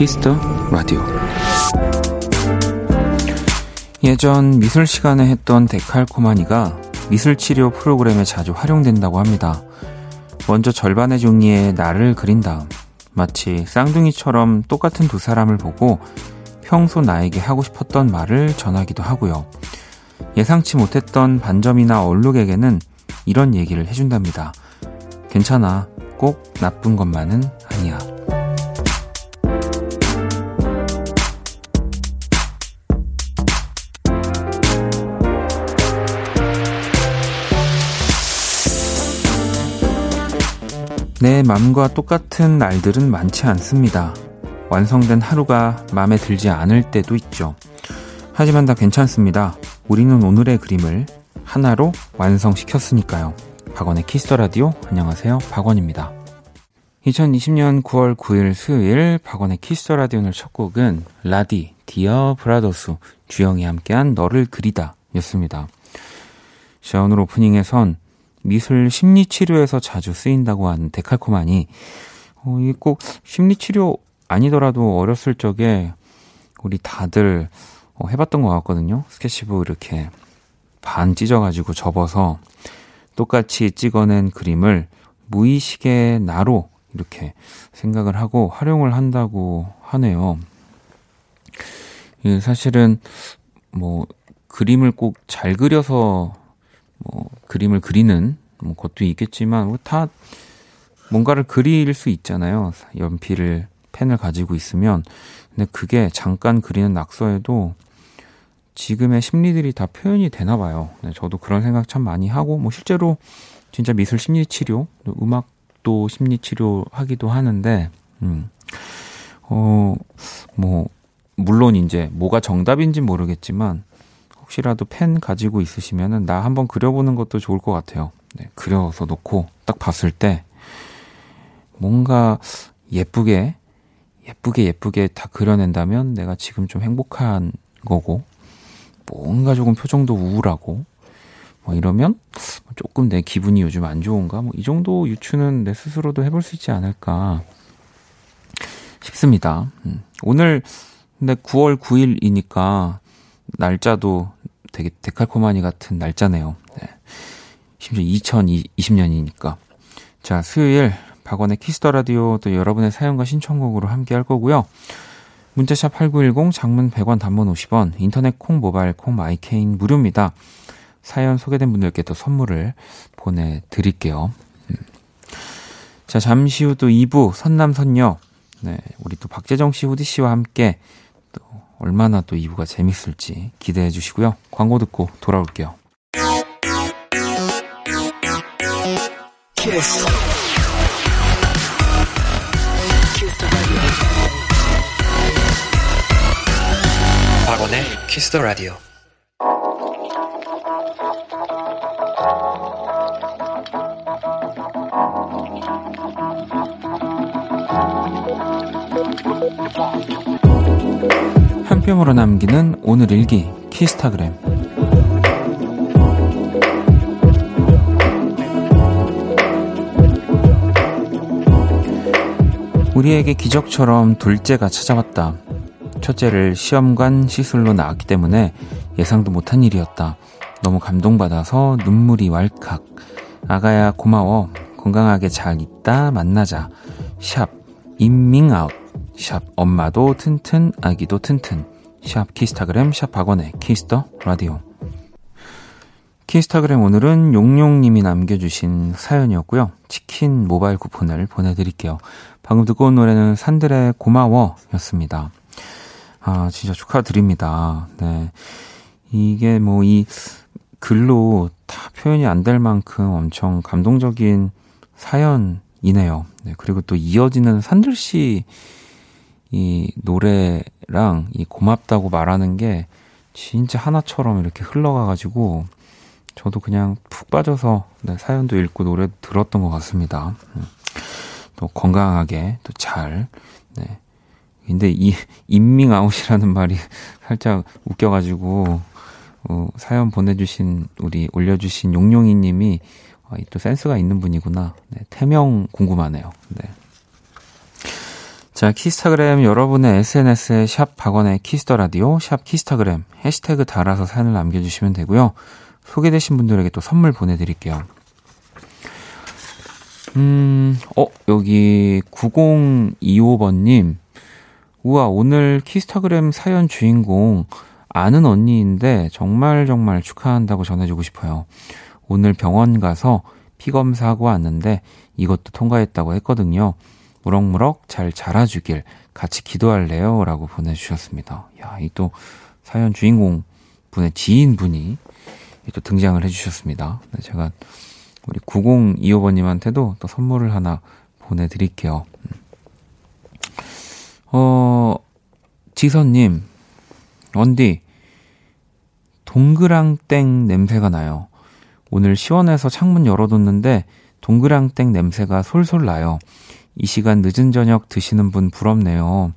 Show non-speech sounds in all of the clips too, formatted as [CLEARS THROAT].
Kiss the Radio 예전 미술 시간에 했던 데칼코마니가 미술 치료 프로그램에 자주 활용된다고 합니다. 먼저 절반의 종이에 나를 그린 다음 마치 쌍둥이처럼 똑같은 두 사람을 보고 평소 나에게 하고 싶었던 말을 전하기도 하고요. 예상치 못했던 반점이나 얼룩에게는 이런 얘기를 해준답니다. 괜찮아. 꼭 나쁜 것만은 아니야. 내 맘과 똑같은 날들은 많지 않습니다. 완성된 하루가 마음에 들지 않을 때도 있죠. 하지만 다 괜찮습니다. 우리는 오늘의 그림을 하나로 완성시켰으니까요. 박원의 Kiss the Radio 안녕하세요. 박원입니다. 2020년 9월 9일 수요일 박원의 Kiss the Radio 오늘 첫 곡은 Ra.D d.ear 브라더수 주영이 함께한 너를 그리다 였습니다. 자, 오늘 오프닝에선 미술 심리 치료에서 자주 쓰인다고 하는 데칼코마니 어, 이게 꼭 심리 치료 아니더라도 어렸을 적에 우리 다들 어, 해봤던 것 같거든요. 스케치북 이렇게 반 찢어가지고 접어서 똑같이 찍어낸 그림을 무의식의 나로 이렇게 생각을 하고 활용을 한다고 하네요. 사실은 뭐 그림을 꼭 잘 그려서 뭐 그림을 그리는 뭐 것도 있겠지만 뭐다 뭔가를 그릴 수 있잖아요. 연필을 펜을 가지고 있으면 근데 그게 잠깐 그리는 낙서에도 지금의 심리들이 다 표현이 되나 봐요. 네, 저도 그런 생각 참 많이 하고 뭐 실제로 진짜 미술 심리 치료, 음악도 심리 치료 하기도 하는데 음. 어, 뭐 물론 이제 뭐가 정답인지 모르겠지만 혹시라도 펜 가지고 있으시면은 나 한번 그려보는 것도 좋을 것 같아요. 네, 그려서 놓고 딱 봤을 때 뭔가 예쁘게 예쁘게 예쁘게 다 그려낸다면 내가 지금 좀 행복한 거고 뭔가 조금 표정도 우울하고 뭐 이러면 조금 내 기분이 요즘 안 좋은가 뭐 이 정도 유추는 내 스스로도 해볼 수 있지 않을까 싶습니다. 음. 오늘 근데 9월 9일이니까 날짜도 되게 데칼코마니 같은 날짜네요. 네. 심지어 2020년이니까. 자, 수요일 박원의 Kiss the Radio 또 여러분의 사연과 신청곡으로 함께 할 거고요. 문자샵 8910 장문 100원 단문 50원 인터넷 콩 모바일 콩 My K는 무료입니다. 사연 소개된 분들께 또 선물을 보내 드릴게요. 음. 자, 잠시 후 또 2부 선남선녀 네, 우리 또 박재정 씨, 후디 씨와 함께 얼마나 또 2부가 재밌을지 기대해 주시고요. 광고 듣고 돌아올게요. 키스. 박원의 키스 더 라디오. 한 뼘으로 남기는 오늘 일기 키스타그램 우리에게 기적처럼 둘째가 찾아왔다. 첫째를 시험관 시술로 낳았기 때문에 예상도 못한 일이었다. 너무 감동받아서 눈물이 왈칵. 아가야 고마워. 건강하게 잘 있다 만나자. 샵 임밍아웃. 샵 엄마도 튼튼 아기도 튼튼. 샵 키스타그램 샵 박원의 Kiss the Radio 키스타그램 오늘은 용용님이 남겨주신 사연이었고요. 치킨 모바일 쿠폰을 보내드릴게요. 방금 듣고 온 노래는 산들의 고마워 였습니다. 아, 진짜 축하드립니다. 네. 이게 뭐 이 글로 다 표현이 안 될 만큼 엄청 감동적인 사연이네요. 네. 그리고 또 이어지는 산들 씨 이 노래랑 이 고맙다고 말하는 게 진짜 하나처럼 이렇게 흘러가가지고 저도 그냥 푹 빠져서 네, 사연도 읽고 노래 들었던 것 같습니다. 음. 또 건강하게 또 잘. 네. 근데 이 임밍아웃이라는 말이 [LAUGHS] 살짝 웃겨가지고 어, 사연 보내주신 우리 올려주신 용용이님이 아, 또 센스가 있는 분이구나. 네, 태명 궁금하네요. 네. 자, 키스타그램 여러분의 SNS에 샵 박원의 Kiss the Radio, 샵 키스타그램 해시태그 달아서 사연을 남겨주시면 되고요. 소개되신 분들에게 또 선물 보내드릴게요. 음, 어, 여기 9025번님. 우와, 오늘 키스타그램 사연 주인공 아는 언니인데 정말 정말 축하한다고 전해주고 싶어요. 오늘 병원 가서 피 검사하고 왔는데 이것도 통과했다고 했거든요. 무럭무럭 잘 자라주길 같이 기도할래요? 라고 보내주셨습니다. 야, 이 또 사연 주인공 분의 지인분이 또 등장을 해주셨습니다. 네, 제가 우리 9025번님한테도 또 선물을 하나 보내드릴게요. 음. 어, 지선님, 원디, 동그랑땡 냄새가 나요. 오늘 시원해서 창문 열어뒀는데 동그랑땡 냄새가 솔솔 나요. 이 시간 늦은 저녁 드시는 분 부럽네요.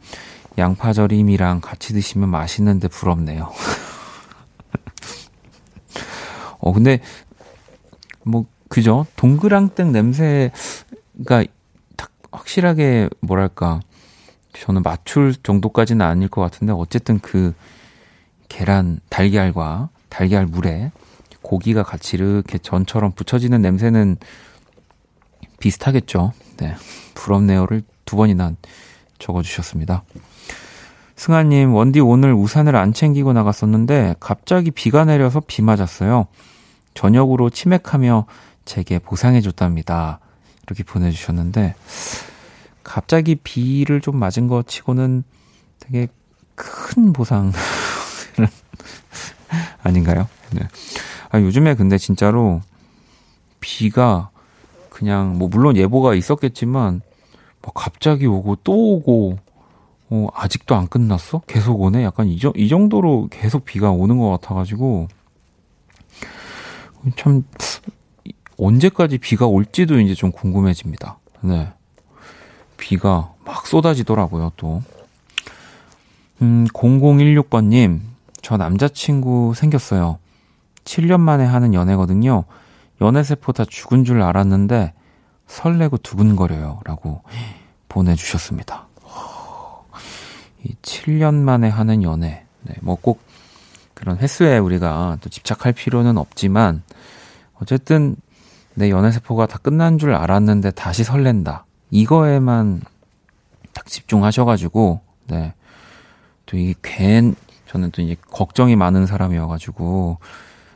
양파절임이랑 같이 드시면 맛있는데 부럽네요. [LAUGHS] 어, 근데, 뭐, 그죠? 동그랑땡 냄새가 딱 확실하게, 뭐랄까, 저는 맞출 정도까지는 아닐 것 같은데, 어쨌든 그 계란, 달걀과 달걀 물에 고기가 같이 이렇게 전처럼 붙여지는 냄새는 비슷하겠죠. 네. 부럽네요를 두 번이나 적어주셨습니다. 승아님, 원디 오늘 우산을 안 챙기고 나갔었는데 갑자기 비가 내려서 비 맞았어요. 저녁으로 치맥하며 제게 보상해줬답니다. 이렇게 보내주셨는데 갑자기 비를 좀 맞은 것 치고는 되게 큰 보상 [LAUGHS] 아닌가요? 네. 아, 요즘에 근데 진짜로 비가 그냥 뭐 물론 예보가 있었겠지만 뭐 갑자기 오고 또 오고 어, 아직도 안 끝났어? 계속 오네? 약간 이, 이 정도로 계속 비가 오는 것 같아가지고 참 언제까지 비가 올지도 이제 좀 궁금해집니다. 네. 비가 막 쏟아지더라고요, 또. 음, 0016번님, 저 남자친구 생겼어요. 7년 만에 하는 연애거든요. 연애세포 다 죽은 줄 알았는데 설레고 두근거려요. 라고 보내주셨습니다. 이 7년 만에 하는 연애. 네, 뭐 꼭 그런 횟수에 우리가 또 집착할 필요는 없지만 어쨌든 내 연애세포가 다 끝난 줄 알았는데 다시 설렌다. 이거에만 딱 집중하셔가지고, 네. 또 이게 괜, 저는 또 이제 걱정이 많은 사람이어가지고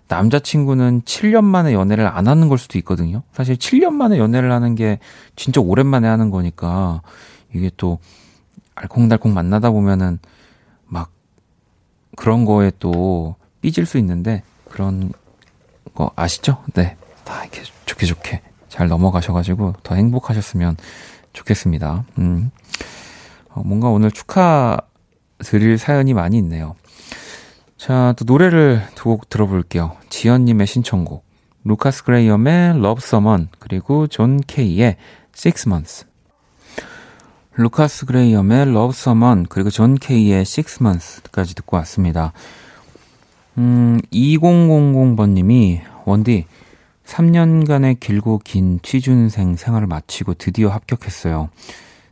남자친구는 7년 만에 연애를 안 하는 걸 수도 있거든요. 사실 7년 만에 연애를 하는 게 진짜 오랜만에 하는 거니까 이게 또 알콩달콩 만나다 보면은 막 그런 거에 또 삐질 수 있는데 그런 거 아시죠? 네. 다 이렇게 좋게 좋게 잘 넘어가셔가지고 더 행복하셨으면 좋겠습니다. 음. 어, 뭔가 오늘 축하 드릴 사연이 많이 있네요. 자, 또 노래를 두 곡 들어볼게요. 지연님의 신청곡. 루카스 그레이엄의 Love Someone, 그리고 존 케이의 Six Months. 루카스 그레이엄의 Love Someone, 그리고 존 케이의 Six Months까지 듣고 왔습니다. 음, 2000번님이, 원디, 3년간의 길고 긴 취준생 생활을 마치고 드디어 합격했어요.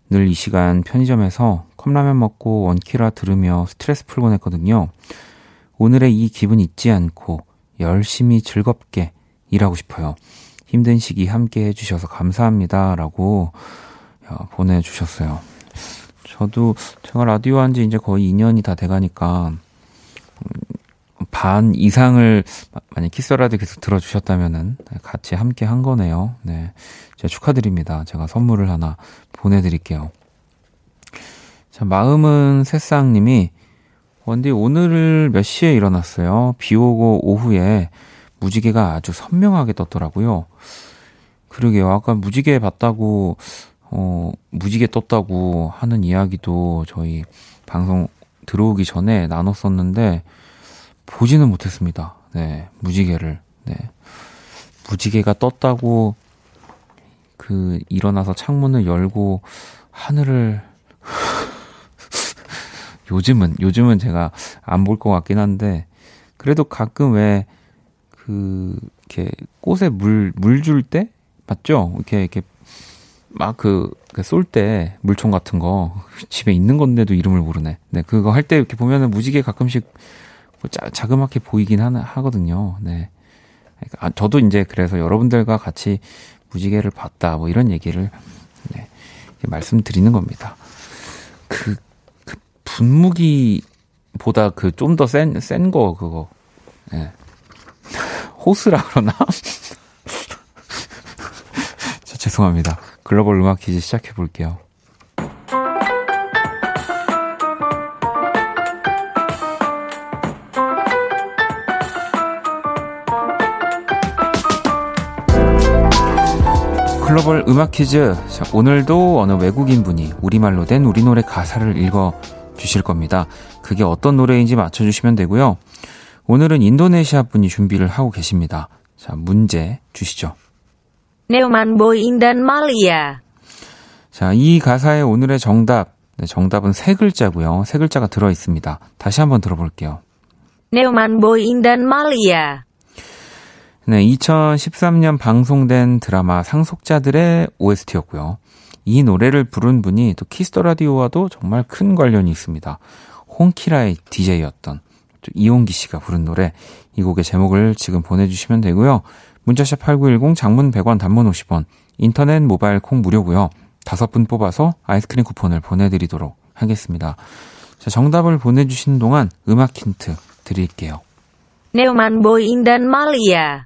늘 이 시간 편의점에서 컵라면 먹고 원키라 들으며 스트레스 풀곤 했거든요. 오늘의 이 기분 잊지 않고 열심히 즐겁게 일하고 싶어요. 힘든 시기 함께 해주셔서 감사합니다. 라고 보내주셨어요. 저도 제가 라디오 한 지 이제 거의 2년이 다 돼가니까 음, 반 이상을 만약 키스라디오 계속 들어주셨다면은 같이 함께 한 거네요. 네. 제가 축하드립니다. 제가 선물을 하나 보내드릴게요. 자, 마음은 새싹님이 원디 오늘 몇 시에 일어났어요? 비 오고 오후에 무지개가 아주 선명하게 떴더라고요. 그러게요. 아까 무지개 봤다고 어 무지개 떴다고 하는 이야기도 저희 방송 들어오기 전에 나눴었는데 보지는 못했습니다. 네, 무지개를. 네. 무지개가 떴다고 그 일어나서 창문을 열고 하늘을 요즘은 요즘은 제가 안 볼 것 같긴 한데 그래도 가끔 왜 그 이렇게 꽃에 물, 물 줄 때? 맞죠? 이렇게, 이렇게, 막 그, 그쏠때 물총 같은 거 [LAUGHS] 집에 있는 건데도 이름을 모르네. 네, 그거 할 때 이렇게 보면은 무지개 가끔씩 뭐 자, 자그맣게 보이긴 하나, 하거든요. 네. 아, 저도 이제 그래서 여러분들과 같이 무지개를 봤다, 뭐 이런 얘기를, 네, 말씀드리는 겁니다. 그, 그 분무기보다 그 좀 더 센, 센 거, 그거. 네. 호스라 그러나? [LAUGHS] 죄송합니다. 글로벌 음악 퀴즈 시작해 볼게요. 글로벌 음악 퀴즈. 자, 오늘도 어느 외국인 분이 우리말로 된 우리 노래 가사를 읽어 주실 겁니다. 그게 어떤 노래인지 맞춰주시면 되고요. 오늘은 인도네시아 분이 준비를 하고 계십니다. 자, 문제 주시죠. 네오만 보인단 말이야. 자, 이 가사의 오늘의 정답. 네, 정답은 세 글자고요. 세 글자가 들어 있습니다. 다시 한번 들어볼게요. 네오만 보인단 말이야. 네, 2013년 방송된 드라마 상속자들의 OST였고요. 이 노래를 부른 분이 또 Kiss the Radio와도 정말 큰 관련이 있습니다. 홍키라의 DJ였던 이홍기 씨가 부른 노래 이 곡의 제목을 지금 보내주시면 되고요. 문자샵 8910 장문 100원 단문 50원 인터넷 모바일 콩 무료고요. 다섯 분 뽑아서 아이스크림 쿠폰을 보내드리도록 하겠습니다. 자, 정답을 보내주시는 동안 음악 힌트 드릴게요. 네오만 보인단 말이야.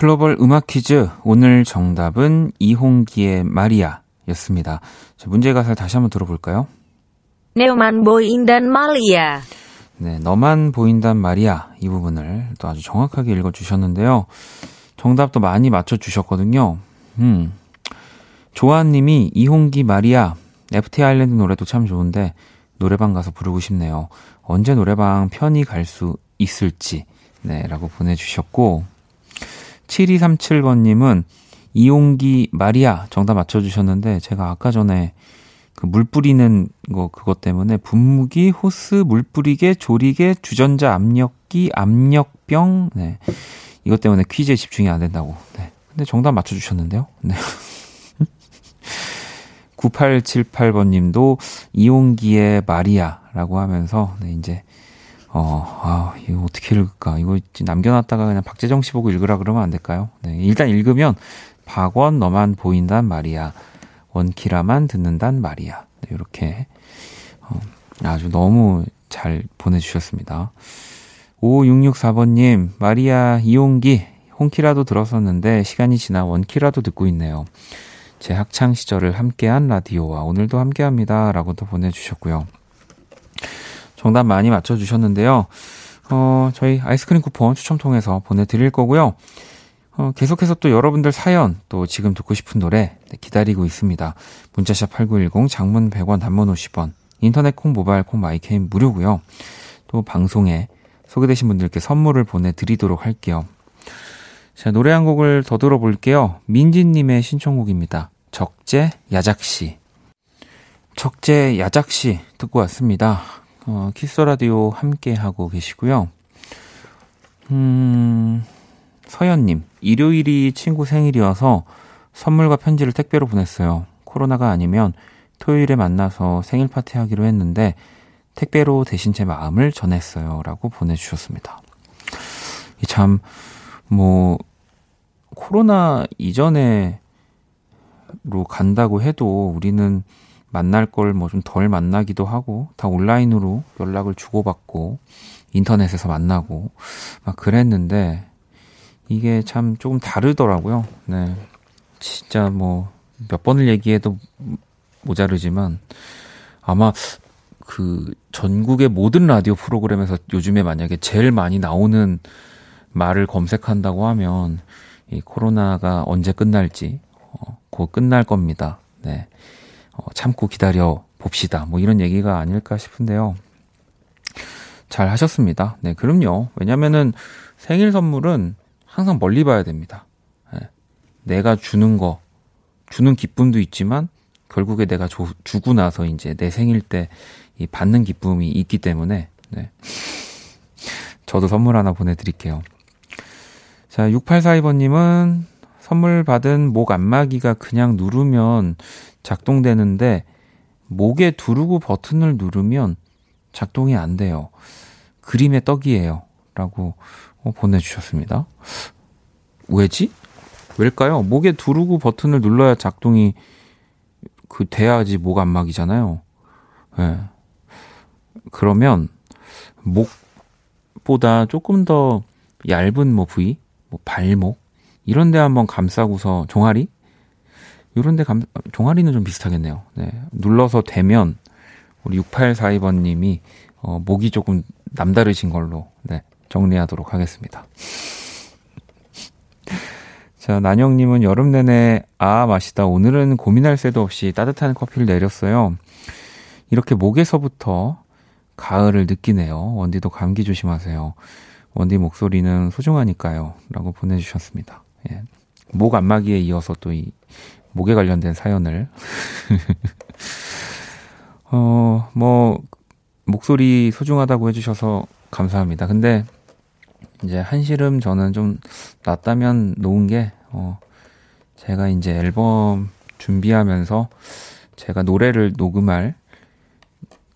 글로벌 음악 퀴즈 오늘 정답은 이홍기의 마리아 였습니다. 자, 문제 가사를 다시 한번 들어볼까요? 네오만 보인단 말이야. 네, 너만 보인단 말이야. 이 부분을 또 아주 정확하게 읽어 주셨는데요. 정답도 많이 맞춰 주셨거든요. 음. 조아님이 이홍기 마리아, FT 아일랜드 노래도 참 좋은데, 노래방 가서 부르고 싶네요. 언제 노래방 편히 갈 수 있을지, 네, 라고 보내주셨고, 7237번님은 이용기 마리아 정답 맞춰주셨는데 제가 아까 전에 그 물 뿌리는 거 그것 때문에 분무기, 호스, 물 뿌리개, 조리개, 주전자 압력기, 압력병 네. 이것 때문에 퀴즈에 집중이 안 된다고. 네. 근데 정답 맞춰주셨는데요. 네. [LAUGHS] 9878번 님도 이용기의 마리아라고 하면서, 네, 이제, 어, 아, 이거 어떻게 읽을까? 이거 남겨놨다가 그냥 박재정 씨 보고 읽으라 그러면 안 될까요? 네, 일단 읽으면 박원 너만 보인단 말이야. 원키라만 듣는단 말이야. 네, 이렇게 어, 아주 너무 잘 보내주셨습니다. 5664번님, 마리아 이용기, 홍키라도 들었었는데 시간이 지나 원키라도 듣고 있네요. 제 학창 시절을 함께한 라디오와 오늘도 함께합니다. 라고 도 보내주셨고요. 정답 많이 맞춰주셨는데요. 어, 저희 아이스크림 쿠폰 추첨 통해서 보내드릴 거고요. 어, 계속해서 또 여러분들 사연, 또 지금 듣고 싶은 노래 네, 기다리고 있습니다. 문자샵 8910, 장문 100원, 단문 50원, 인터넷 콩, 모바일 콩, My K는 무료고요. 또 방송에 소개되신 분들께 선물을 보내드리도록 할게요. 자, 노래 한 곡을 더 들어볼게요. 민지님의 신청곡입니다. 적재 야작시. 적재 야작시 듣고 왔습니다. 어, 키스 라디오 함께 하고 계시고요. 음, 서현님, 일요일이 친구 생일이어서 선물과 편지를 택배로 보냈어요. 코로나가 아니면 토요일에 만나서 생일 파티 하기로 했는데 택배로 대신 제 마음을 전했어요. 라고 보내주셨습니다. 참, 뭐, 코로나 이전에로 간다고 해도 우리는 만날 걸 뭐 좀 덜 만나기도 하고 다 온라인으로 연락을 주고받고 인터넷에서 만나고 막 그랬는데 이게 참 조금 다르더라고요. 네. 진짜 뭐 몇 번을 얘기해도 모자르지만 아마 그 전국의 모든 라디오 프로그램에서 요즘에 만약에 제일 많이 나오는 말을 검색한다고 하면 이 코로나가 언제 끝날지 어, 곧 끝날 겁니다. 네. 어, 참고 기다려 봅시다. 뭐 이런 얘기가 아닐까 싶은데요. 잘 하셨습니다. 네, 그럼요. 왜냐면은 생일 선물은 항상 멀리 봐야 됩니다. 네. 내가 주는 거, 주는 기쁨도 있지만 결국에 내가 줘, 주고 나서 이제 내 생일 때 이 받는 기쁨이 있기 때문에 네. 저도 선물 하나 보내드릴게요. 자, 6842번님은 선물 받은 목 안마기가 그냥 누르면 작동되는데 목에 두르고 버튼을 누르면 작동이 안 돼요. 그림의 떡이에요. 라고 어, 보내주셨습니다. 왜지? 왜일까요? 목에 두르고 버튼을 눌러야 작동이 그 돼야지 목 안마기잖아요. 예. 네. 그러면 목보다 조금 더 얇은 뭐 부위, 뭐 발목 이런 데 한번 감싸고서 종아리 이런 데 감, 종아리는 좀 비슷하겠네요. 네. 눌러서 대면 우리 6842번 님이 어, 목이 조금 남다르신 걸로 네, 정리하도록 하겠습니다. [LAUGHS] 자, 난영님은 여름 내내 아 마시다 오늘은 고민할 새도 없이 따뜻한 커피를 내렸어요. 이렇게 목에서부터 가을을 느끼네요. 원디도 감기 조심하세요. 원디 목소리는 소중하니까요. 라고 보내주셨습니다. 예. 목 안마기에 이어서 또 이 목에 관련된 사연을. [LAUGHS] 어, 뭐, 목소리 소중하다고 해 주셔서 감사합니다. 근데 이제 한시름 저는 좀 낫다면 놓은 게, 어, 제가 이제 앨범 준비하면서 제가 노래를 녹음할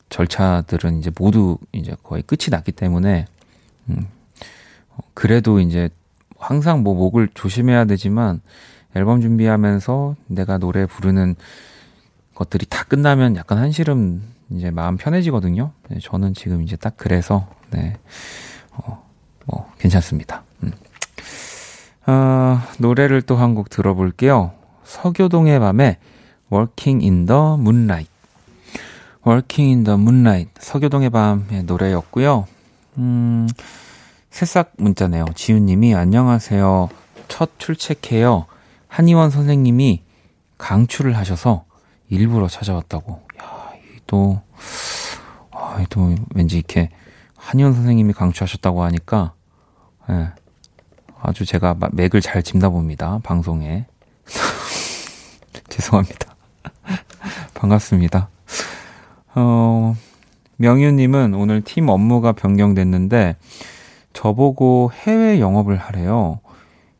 절차들은 이제 모두 이제 거의 끝이 났기 때문에, 음, 그래도 이제 항상 뭐 목을 조심해야 되지만 앨범 준비하면서 내가 노래 부르는 것들이 다 끝나면 약간 한시름 이제 마음 편해지거든요. 네, 저는 지금 이제 딱 그래서 네, 어, 뭐 괜찮습니다. 음. 아, 노래를 또 한 곡 들어볼게요. 서교동의 밤에 Working in the Moonlight. Working in the Moonlight. 서교동의 밤의 노래였고요. 음, 새싹 문자네요. 지훈님이 안녕하세요. 첫 출첵해요. 한의원 선생님이 강추를 하셔서 일부러 찾아왔다고. 야, 또, 아, 또 왠지 이렇게 한의원 선생님이 강추하셨다고 하니까, 예, 아주 제가 맥을 잘 짚나 봅니다. 방송에. [LAUGHS] 죄송합니다. [LAUGHS] 반갑습니다. 어, 명유님은 오늘 팀 업무가 변경됐는데, 저보고 해외 영업을 하래요.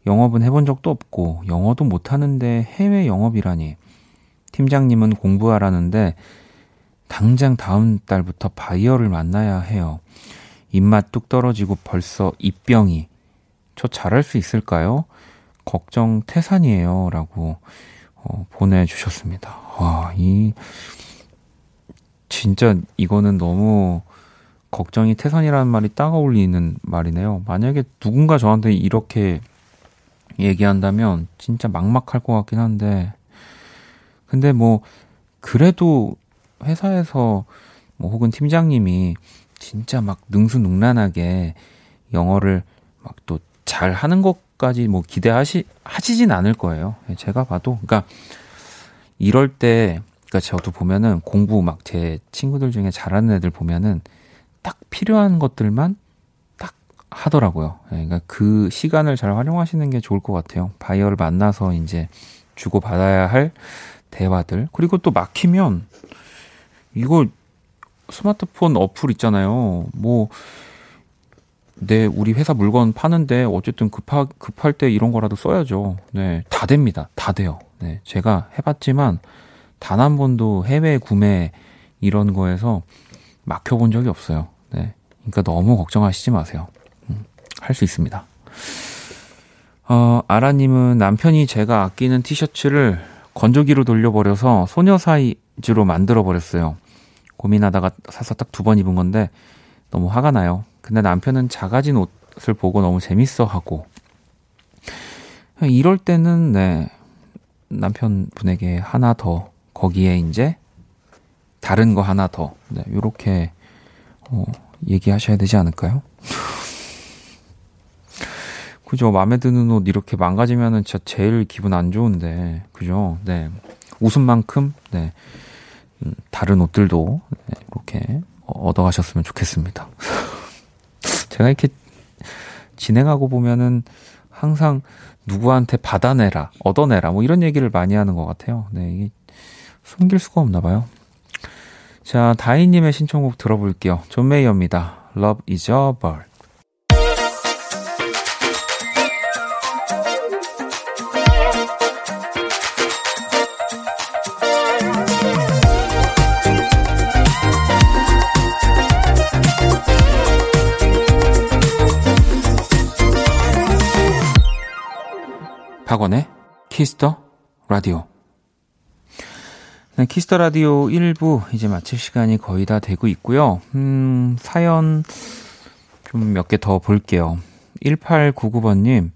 영업은 해본 적도 없고, 영어도 못하는데 해외 영업이라니. 팀장님은 공부하라는데, 당장 다음 달부터 바이어를 만나야 해요. 입맛 뚝 떨어지고 벌써 입병이. 저 잘할 수 있을까요? 걱정 태산이에요. 라고 어, 보내주셨습니다. 와, 이, 진짜 이거는 너무 걱정이 태산이라는 말이 딱 어울리는 말이네요. 만약에 누군가 저한테 이렇게 얘기한다면 진짜 막막할 것 같긴 한데, 근데 뭐, 그래도 회사에서 뭐 혹은 팀장님이 진짜 막 능수능란하게 영어를 막 또 잘 하는 것까지 뭐 기대하시, 하시진 않을 거예요. 제가 봐도. 그러니까 이럴 때, 그러니까 저도 보면은 공부 막 제 친구들 중에 잘하는 애들 보면은 딱 필요한 것들만 딱 하더라고요. 예, 그러니까 그 시간을 잘 활용하시는 게 좋을 것 같아요. 바이어를 만나서 이제 주고받아야 할 대화들. 그리고 또 막히면 이거 스마트폰 어플 있잖아요. 뭐, 네, 우리 회사 물건 파는데 어쨌든 급하, 급할 때 이런 거라도 써야죠. 네, 다 됩니다. 다 돼요. 네, 제가 해봤지만 단 한 번도 해외 구매 이런 거에서 막혀본 적이 없어요. 네. 그러니까 너무 걱정하시지 마세요. 음, 할수 있습니다. 어, 아라님은 남편이 제가 아끼는 티셔츠를 건조기로 돌려버려서 소녀 사이즈로 만들어버렸어요. 고민하다가 사서 딱 두 번 입은 건데 너무 화가 나요. 근데 남편은 작아진 옷을 보고 너무 재밌어 하고. 이럴 때는, 네, 남편분에게 하나 더, 거기에 이제 다른 거 하나 더, 네, 요렇게, 어, 얘기하셔야 되지 않을까요? 그죠. 마음에 드는 옷 이렇게 망가지면은 진짜 제일 기분 안 좋은데. 그죠. 네. 웃음만큼, 네. 음, 다른 옷들도 네, 이렇게 얻어가셨으면 좋겠습니다. [LAUGHS] 제가 이렇게 진행하고 보면은 항상 누구한테 받아내라, 얻어내라, 뭐 이런 얘기를 많이 하는 것 같아요. 네, 이게 숨길 수가 없나 봐요. 자, 다희님의 신청곡 들어볼게요. 존 메이어입니다. Love is a bird. 박원의 Kiss the Radio. 네, Kiss the Radio 1부 이제 마칠 시간이 거의 다 되고 있고요. 음, 사연 좀 몇 개 더 볼게요. 1899번님,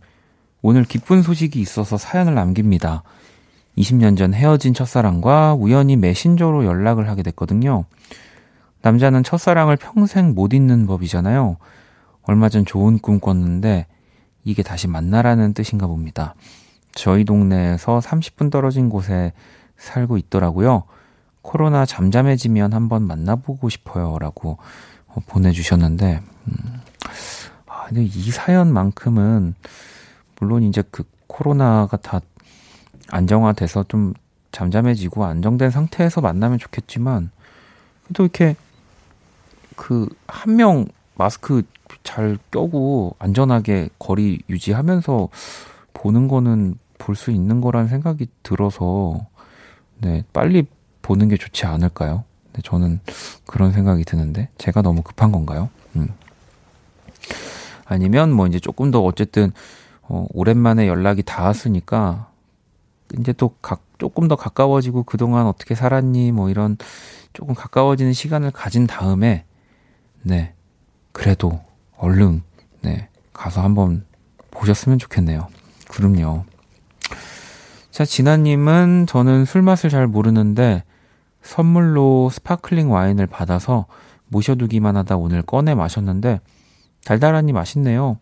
오늘 기쁜 소식이 있어서 사연을 남깁니다. 20년 전 헤어진 첫사랑과 우연히 메신저로 연락을 하게 됐거든요. 남자는 첫사랑을 평생 못 잊는 법이잖아요. 얼마 전 좋은 꿈 꿨는데 이게 다시 만나라는 뜻인가 봅니다. 저희 동네에서 30분 떨어진 곳에 살고 있더라고요. 코로나 잠잠해지면 한번 만나보고 싶어요. 라고 어, 보내주셨는데, 음, 아, 근데 이 사연만큼은, 물론 이제 그 코로나가 다 안정화돼서 좀 잠잠해지고 안정된 상태에서 만나면 좋겠지만, 또 이렇게 그 한 명 마스크 잘 껴고 안전하게 거리 유지하면서 보는 거는 볼 수 있는 거란 생각이 들어서 네, 빨리 보는 게 좋지 않을까요? 네, 저는 그런 생각이 드는데 제가 너무 급한 건가요? 음. 아니면 뭐 이제 조금 더 어쨌든 어, 오랜만에 연락이 닿았으니까 이제 또 각, 조금 더 가까워지고 그동안 어떻게 살았니 뭐 이런 조금 가까워지는 시간을 가진 다음에 네 그래도 얼른 네 가서 한번 보셨으면 좋겠네요. 그럼요. 자, 진아님은 저는 술 맛을 잘 모르는데 선물로 스파클링 와인을 받아서 모셔두기만 하다 오늘 꺼내 마셨는데 달달하니 맛있네요.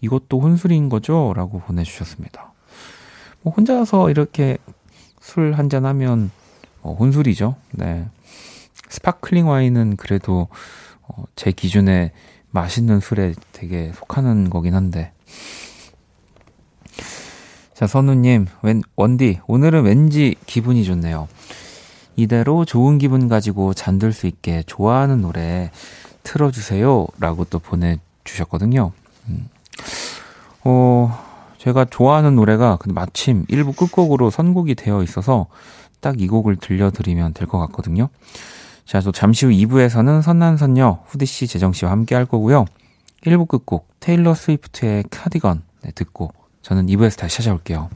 이것도 혼술인 거죠? 라고 보내주셨습니다. 뭐 혼자서 이렇게 술 한잔 하면 어, 혼술이죠. 네. 스파클링 와인은 그래도 어, 제 기준에 맛있는 술에 되게 속하는 거긴 한데 자, 선우님, 웬, 원디, 오늘은 왠지 기분이 좋네요. 이대로 좋은 기분 가지고 잠들 수 있게 좋아하는 노래 틀어주세요. 라고 또 보내주셨거든요. 음. 어, 제가 좋아하는 노래가 마침 1부 끝곡으로 선곡이 되어 있어서 딱 이 곡을 들려드리면 될 것 같거든요. 자, 또 잠시 후 2부에서는 선난선녀 후디씨, 재정씨와 함께 할 거고요. 1부 끝곡 테일러 스위프트의 카디건 네, 듣고 저는 2부에서 다시 찾아올게요.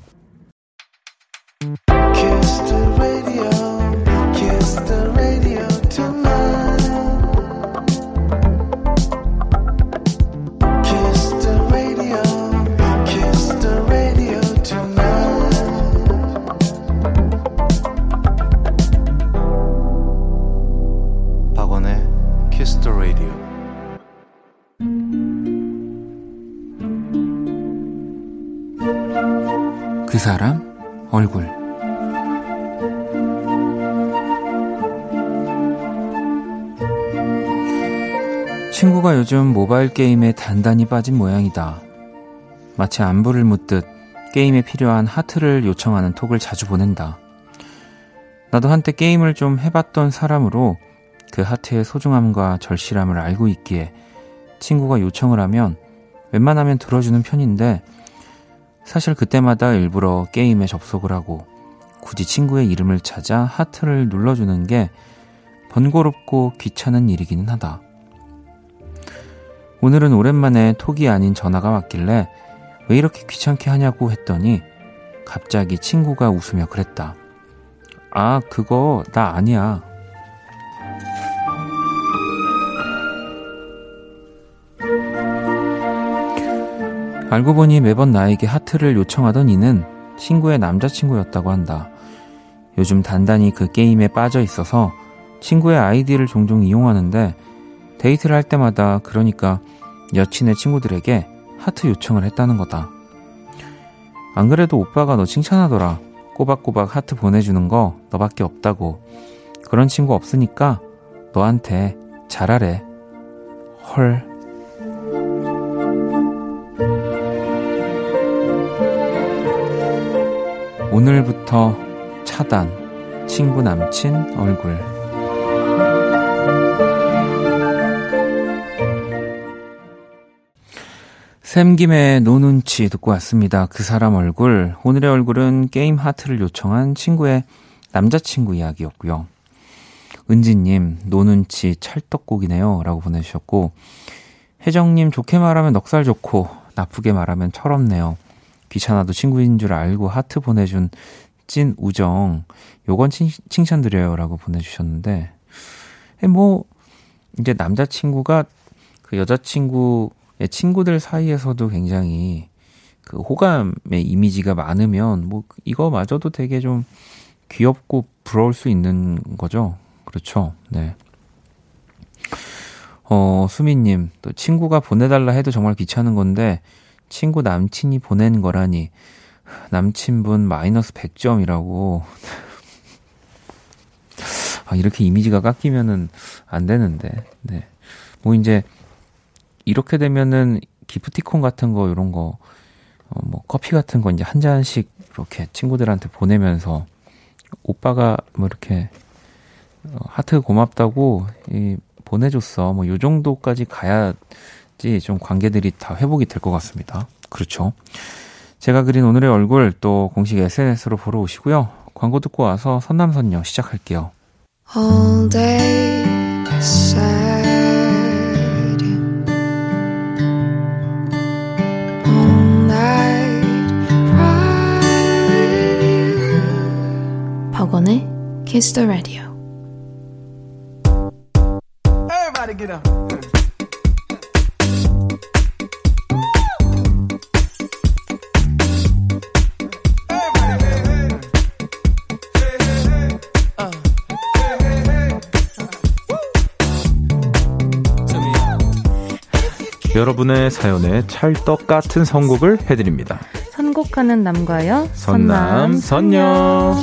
얼굴 친구가 요즘 모바일 게임에 단단히 빠진 모양이다. 마치 안부를 묻듯 게임에 필요한 하트를 요청하는 톡을 자주 보낸다. 나도 한때 게임을 좀 해봤던 사람으로 그 하트의 소중함과 절실함을 알고 있기에 친구가 요청을 하면 웬만하면 들어주는 편인데 사실 그때마다 일부러 게임에 접속을 하고 굳이 친구의 이름을 찾아 하트를 눌러주는 게 번거롭고 귀찮은 일이기는 하다. 오늘은 오랜만에 톡이 아닌 전화가 왔길래 왜 이렇게 귀찮게 하냐고 했더니 갑자기 친구가 웃으며 그랬다. 아, 그거 나 아니야. 알고 보니 매번 나에게 하트를 요청하던 이는 친구의 남자친구였다고 한다. 요즘 단단히 그 게임에 빠져 있어서 친구의 아이디를 종종 이용하는데 데이트를 할 때마다 그러니까 여친의 친구들에게 하트 요청을 했다는 거다. 안 그래도 오빠가 너 칭찬하더라. 꼬박꼬박 하트 보내주는 거 너밖에 없다고. 그런 친구 없으니까 너한테 잘하래. 헐. 오늘부터 차단. 친구 남친 얼굴. 샘김의 No눈치 듣고 왔습니다. 그 사람 얼굴. 오늘의 얼굴은 게임 하트를 요청한 친구의 남자친구 이야기였고요. 은지님, No눈치 찰떡곡이네요. 라고 보내주셨고, 혜정님, 좋게 말하면 넉살 좋고, 나쁘게 말하면 철없네요. 귀찮아도 친구인 줄 알고 하트 보내준 찐 우정. 요건 칭, 칭찬드려요. 라고 보내주셨는데, 뭐, 이제 남자친구가 그 여자친구 예, 친구들 사이에서도 굉장히 그 호감의 이미지가 많으면 뭐 이거마저도 되게 좀 귀엽고 부러울 수 있는 거죠. 그렇죠. 네. 어, 수미님, 또 친구가 보내달라 해도 정말 귀찮은 건데, 친구 남친이 보낸 거라니, 남친분 마이너스 100점이라고. [LAUGHS] 아, 이렇게 이미지가 깎이면은 안 되는데, 네. 뭐 이제, 이렇게 되면은 기프티콘 같은 거 이런 거 어, 뭐 커피 같은 거 이제 한 잔씩 이렇게 친구들한테 보내면서 오빠가 뭐 이렇게 어, 하트 고맙다고 이 보내줬어 뭐 요 정도까지 가야 지 좀 관계들이 다 회복이 될 것 같습니다. 그렇죠. 제가 그린 오늘의 얼굴 또 공식 SNS로 보러 오시고요. 광고 듣고 와서 선남선녀 시작할게요. All day 박원의 Kiss the Radio. Everybody get up. 여러분의 사연에 찰떡 같은 선곡을 해드립니다. 선곡하는 남과여 선남 선녀.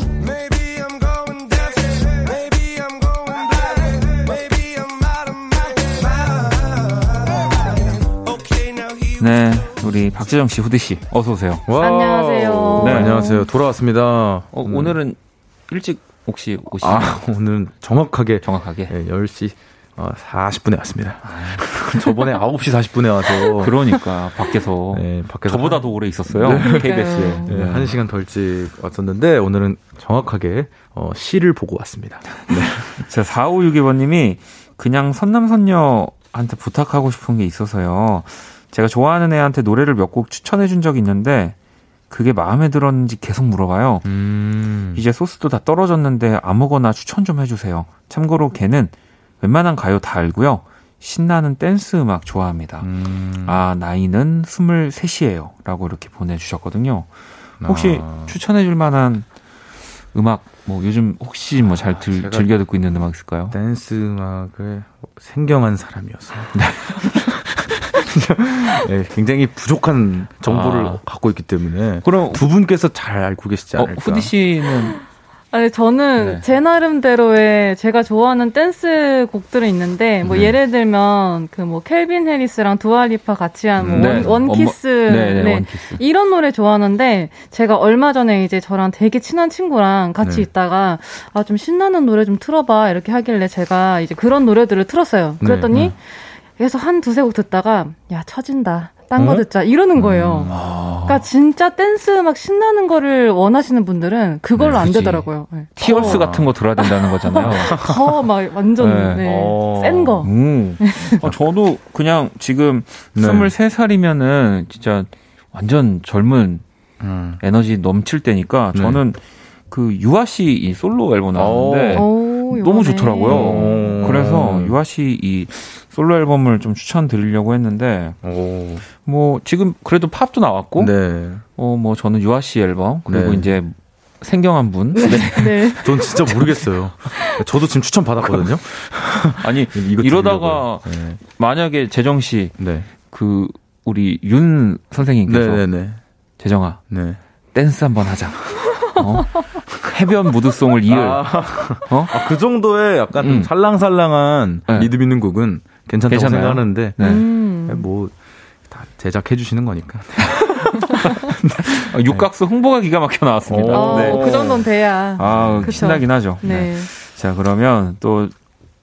네, 우리 박재정 씨, 후디 씨, 어서 오세요. 와, 안녕하세요. 네, 안녕하세요. 돌아왔습니다. 어, 음. 오늘은 일찍 혹시 오신? 아, 오늘은 정확하게 정확하게 네, 10시 어, 40분에 왔습니다. 아, [LAUGHS] 저번에 9시 40분에 와서 그러니까 밖에서 네, 밖에서 저보다도 오래 있었어요. 네. KBS에. 네, 네. 1시간 더 일찍 왔었는데 오늘은 정확하게 어, 시를 보고 왔습니다. 네. [LAUGHS] 자, 4562번 님이 그냥 선남선녀한테 부탁하고 싶은 게 있어서요. 제가 좋아하는 애한테 노래를 몇 곡 추천해 준 적이 있는데 그게 마음에 들었는지 계속 물어봐요. 음. 이제 소스도 다 떨어졌는데 아무거나 추천 좀 해주세요. 참고로 걔는 웬만한 가요 다 알고요. 신나는 댄스 음악 좋아합니다. 음. 아, 나이는 23이에요. 라고 이렇게 보내주셨거든요. 혹시 아. 추천해줄 만한 음악, 뭐 요즘 혹시 뭐잘 아, 즐겨 듣고 있는 음악 있을까요? 댄스 음악을 생경한 사람이어서. [LAUGHS] 네. [LAUGHS] 네, 굉장히 부족한 정보를 아. 갖고 있기 때문에 그럼 두 분께서 잘 알고 계시지 어, 않을까? 어, 후디 씨는 아니 저는 네. 제 나름대로의 제가 좋아하는 댄스 곡들은 있는데 뭐 네. 예를 들면 그 뭐 캘빈 해리스랑 두아리파 같이 한뭐 네. One, One Kiss 네, 네, 네, One Kiss 이런 노래 좋아하는데 제가 얼마 전에 이제 저랑 되게 친한 친구랑 같이 네. 있다가 아 좀 신나는 노래 좀 틀어봐 이렇게 하길래 제가 이제 그런 노래들을 틀었어요. 그랬더니 그래서 한 두세 곡 듣다가 야 처진다. 딴거 어? 듣자 이러는 거예요. 음, 아. 그러니까 진짜 댄스 막 신나는 거를 원하시는 분들은 그걸로 네, 안 되더라고요. 네. 티얼스 어. 같은 거 들어야 된다는 거잖아요. [LAUGHS] 더 막 완전 네. 네. 어. 센 거. 음. 어, 저도 그냥 지금 네. 23살이면은 진짜 완전 젊은 음. 에너지 넘칠 때니까 네. 저는 그 유아 씨 이 솔로 앨범 나왔는데 오, 너무 좋더라고요. 오. 그래서 유아 씨 이 솔로 앨범을 좀 추천드리려고 했는데 오. 뭐 지금 그래도 팝도 나왔고 네. 어뭐 저는 유아 씨 앨범 그리고 네. 이제 생경한 분. 네. 네. 전 진짜 모르겠어요. 저도 지금 추천 받았거든요. [LAUGHS] 아니 이러다가 네. 만약에 재정 씨, 네. 그 우리 윤 선생님께서 네, 네, 재정아, 댄스 한번 하자. 어? 해변 무드송을 이을. 아, 어? 아, 그 정도의 약간 음. 살랑살랑한 네. 리듬 있는 곡은 괜찮다고 괜찮아요? 생각하는데 네. 음. 뭐 다 제작해 주시는 거니까. [LAUGHS] 아, 육각수 홍보가 기가 막혀 나왔습니다. 네. 그 정도는 돼야. 아, 그쵸? 신나긴 하죠. 네. 네. 자, 그러면 또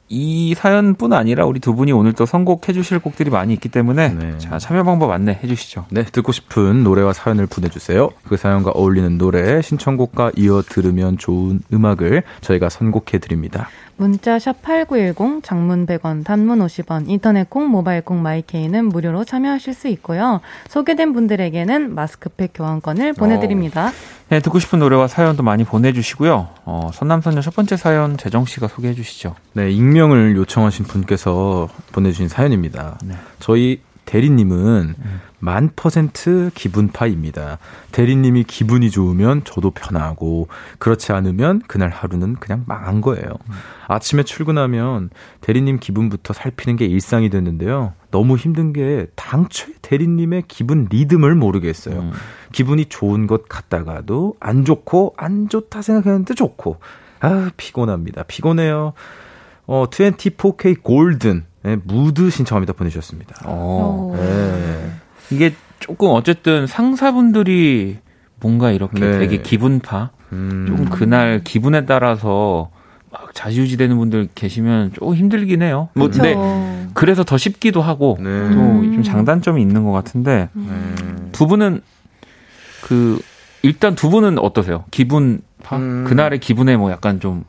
이 사연뿐 아니라 우리 두 분이 오늘 또 선곡해 주실 곡들이 많이 있기 때문에 네. 자 참여 방법 안내해 주시죠. 네, 듣고 싶은 노래와 사연을 보내주세요. 그 사연과 어울리는 노래, 신청곡과 이어 들으면 좋은 음악을 저희가 선곡해 드립니다. 문자 샵 8910, 장문 100원, 단문 50원, 인터넷 콩, 모바일 콩, 마이케이는 무료로 참여하실 수 있고요. 소개된 분들에게는 마스크팩 교환권을 보내드립니다. 어. 네, 듣고 싶은 노래와 사연도 많이 보내주시고요. 어, 선남선녀 첫 번째 사연 재정 씨가 소개해 주시죠. 네, 익명을 요청하신 분께서 보내주신 사연입니다. 네. 저희 대리님은 음. 만 퍼센트 기분파입니다. 대리님이 기분이 좋으면 저도 편하고 그렇지 않으면 그날 하루는 그냥 망한 거예요. 음. 아침에 출근하면 대리님 기분부터 살피는 게 일상이 됐는데요. 너무 힘든 게 당초에 대리님의 기분 리듬을 모르겠어요. 음. 기분이 좋은 것 같다가도 안 좋고 안 좋다 생각했는데 좋고 아 피곤합니다. 피곤해요. 어 24K 골든 네, 무드 신청합니다 보내주셨습니다. 어. 네. 이게 조금 어쨌든 상사분들이 뭔가 이렇게 네. 되게 기분파, 음. 좀 그날 기분에 따라서 막 자지우지되는 분들 계시면 조금 힘들긴 해요. 뭐 근데 그래서 더 쉽기도 하고 네. 또좀 장단점이 있는 것 같은데 음. 두 분은 그 일단 두 분은 어떠세요? 기분 파 음. 그날의 기분에 뭐 약간 좀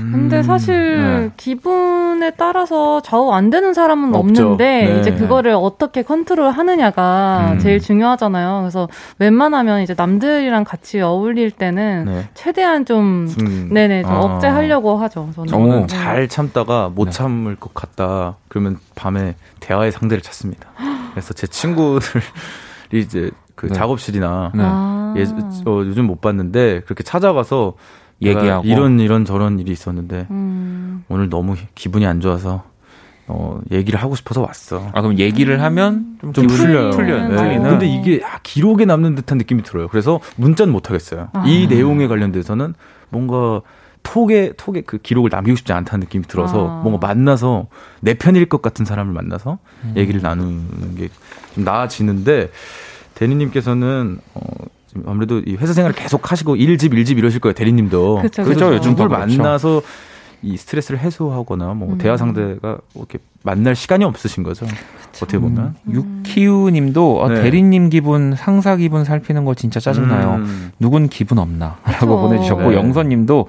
근데 음. 사실 네. 기분에 따라서 좌우 안 되는 사람은 없죠. 없는데 네. 이제 그거를 어떻게 컨트롤 하느냐가 음. 제일 중요하잖아요. 그래서 웬만하면 이제 남들이랑 같이 어울릴 때는 네. 최대한 좀 음. 네네 좀 아. 억제하려고 하죠. 저는, 저는 네. 잘 참다가 못 네. 참을 것 같다. 그러면 밤에 대화의 상대를 찾습니다. 그래서 제 친구들이 이제 그 네. 작업실이나 아. 예, 어, 요즘 못 봤는데 그렇게 찾아가서 얘기하고 이런 이런 저런 일이 있었는데 음. 오늘 너무 기분이 안 좋아서 어 얘기를 하고 싶어서 왔어. 아 그럼 얘기를 하면 좀, 좀 풀려요. 풀려요. 네. 근데 이게 아, 기록에 남는 듯한 느낌이 들어요. 그래서 문자는 못 하겠어요. 아. 이 내용에 관련돼서는 뭔가 톡에 톡에 그 기록을 남기고 싶지 않다는 느낌이 들어서 아. 뭔가 만나서 내 편일 것 같은 사람을 만나서 음. 얘기를 나누는 게 좀 나아지는데 대리님께서는 어 아무래도 이 회사 생활을 계속 하시고 일집 일집 이러실 거예요 대리님도. 그렇죠. 그렇죠. 요즘 걸 만나서 이 스트레스를 해소하거나 뭐 음. 대화 상대가 이렇게 만날 시간이 없으신 거죠. 그쵸. 어떻게 보면. 음. 유키우님도 어, 네. 대리님 기분, 상사 기분 살피는 거 진짜 짜증나요. 음. 누군 기분 없나?라고 [LAUGHS] 보내주셨고 네. 영선님도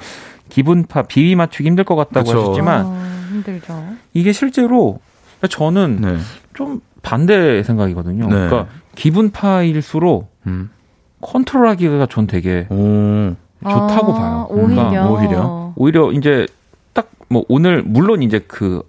기분파 비위 맞추기 힘들 것 같다고 그쵸. 하셨지만 어, 힘들죠. 이게 실제로 저는 네. 좀 반대 생각이거든요. 네. 그러니까 기분파일수록 음. 컨트롤하기가 전 되게 오. 좋다고 아, 봐요. 오히려 그러니까 오히려 오히려 이제 딱 뭐 오늘 물론 이제 그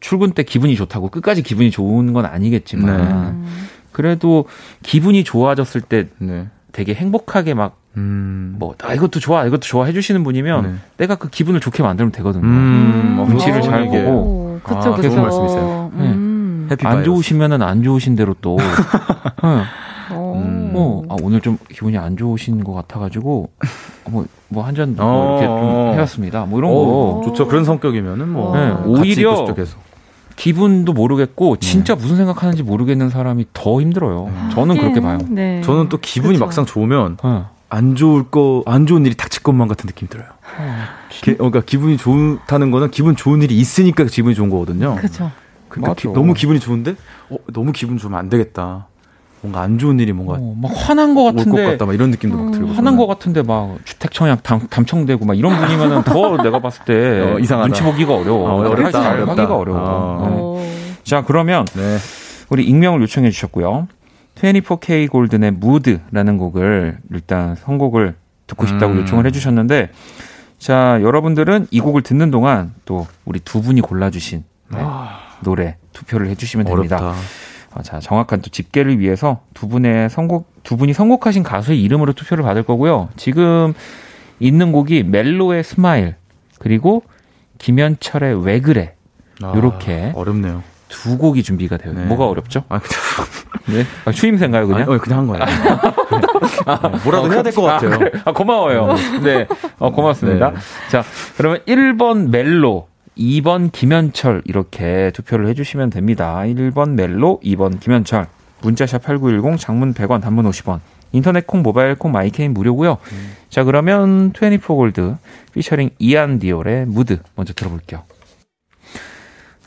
출근 때 기분이 좋다고 끝까지 기분이 좋은 건 아니겠지만 네. 그래도 기분이 좋아졌을 때 네. 되게 행복하게 막 음. 뭐, 아, 이것도 좋아, 이것도 좋아 해주시는 분이면 네. 내가 그 기분을 좋게 만들면 되거든요. 음. 음. 눈치를 잘 보고. 그쵸, 아, 그쵸. 말씀이세요. 음. 네. 안 좋으시면은 안 좋으신 대로 또. [LAUGHS] 네. 음. 뭐, 아, 오늘 좀 기분이 안 좋으신 것 같아가지고, 뭐, 뭐, 한 잔, 뭐 이렇게 좀 어. 해봤습니다. 뭐 이런 어, 거. 좋죠. 그런 성격이면은 뭐. 네, 오히려, 기분도 모르겠고, 진짜 네. 무슨 생각하는지 모르겠는 사람이 더 힘들어요. 아, 저는 그렇게 봐요. 네. 저는 또 기분이 그렇죠. 막상 좋으면, 네. 안 좋을 거, 안 좋은 일이 닥칠 것만 같은 느낌 들어요. 어, 기, 그러니까 기분이 좋다는 거는 기분 좋은 일이 있으니까 기분이 좋은 거거든요. 그렇죠. 그러니까 기, 너무 기분이 좋은데, 어, 너무 기분 좋으면 안 되겠다. 뭔가 안 좋은 일이 뭔가 어, 막 화난 것 같은데 것 같다 막 이런 느낌도 음, 막 들고 화난 것 같은데 막 주택 청약 담, 담청되고 막 이런 분이면은 더 [LAUGHS] 내가 봤을 때 어, 이상하다. 눈치 보기가 어려워 어, 어렵다 어렵다 어려워 어. 네. 자 그러면 네. 우리 익명을 요청해 주셨고요 24K 골든의 무드라는 곡을 일단 선곡을 듣고 싶다고 음. 요청을 해주셨는데 자 여러분들은 이 곡을 듣는 동안 또 우리 두 분이 골라주신 네, 아. 노래 투표를 해주시면 됩니다. 어렵다. 어, 자, 정확한 또 집계를 위해서 두 분의 선곡, 두 분이 선곡하신 가수의 이름으로 투표를 받을 거고요. 지금 있는 곡이 멜로의 Smile, 그리고 김현철의 왜 그래. 아, 요렇게. 어렵네요. 두 곡이 준비가 되요 네. 뭐가 어렵죠? 아. [LAUGHS] 네? 아, 추임새인가요, 그냥? 아니, 어, 그냥 한 거예요. 아, [LAUGHS] 뭐라도 어, 해야 될것 아, 같아요. 아, 고마워요. 네. 어, 고맙습니다. 네. 자, 그러면 1번 멜로, 2번 김현철 이렇게 투표를 해주시면 됩니다. 1번 멜로, 2번 김현철. 문자 샵 8910, 장문 100원, 단문 50원. 인터넷 콩, 모바일 콩, 마이케이는 무료고요. 음. 자, 그러면 24골드 피처링 이안 디올의 무드 먼저 들어볼게요.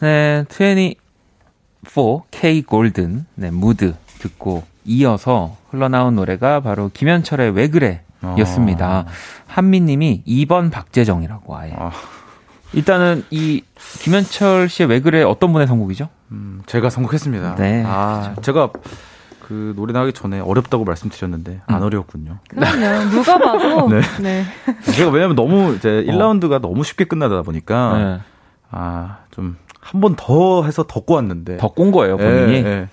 네, 24K 골든 네, 무드 듣고 이어서 흘러나온 노래가 바로 김현철의 왜 그래 였습니다. 아. 한미님이 2번 박재정이라고 아예. 아. 일단은 이 김현철 씨의 왜 그래 어떤 분의 선곡이죠? 음, 제가 선곡했습니다. 네. 아, 그렇죠. 제가 그 노래 나가기 전에 어렵다고 말씀드렸는데 안 음. 어려웠군요. 그럼요. 누가 봐도. [LAUGHS] 네. 네. 제가 왜냐면 너무 이제 1라운드가 어. 너무 쉽게 끝나다 보니까 네. 아 좀 한 번 더 해서 더 꼬았는데 더 꼰 거예요 본인이. 네, 네.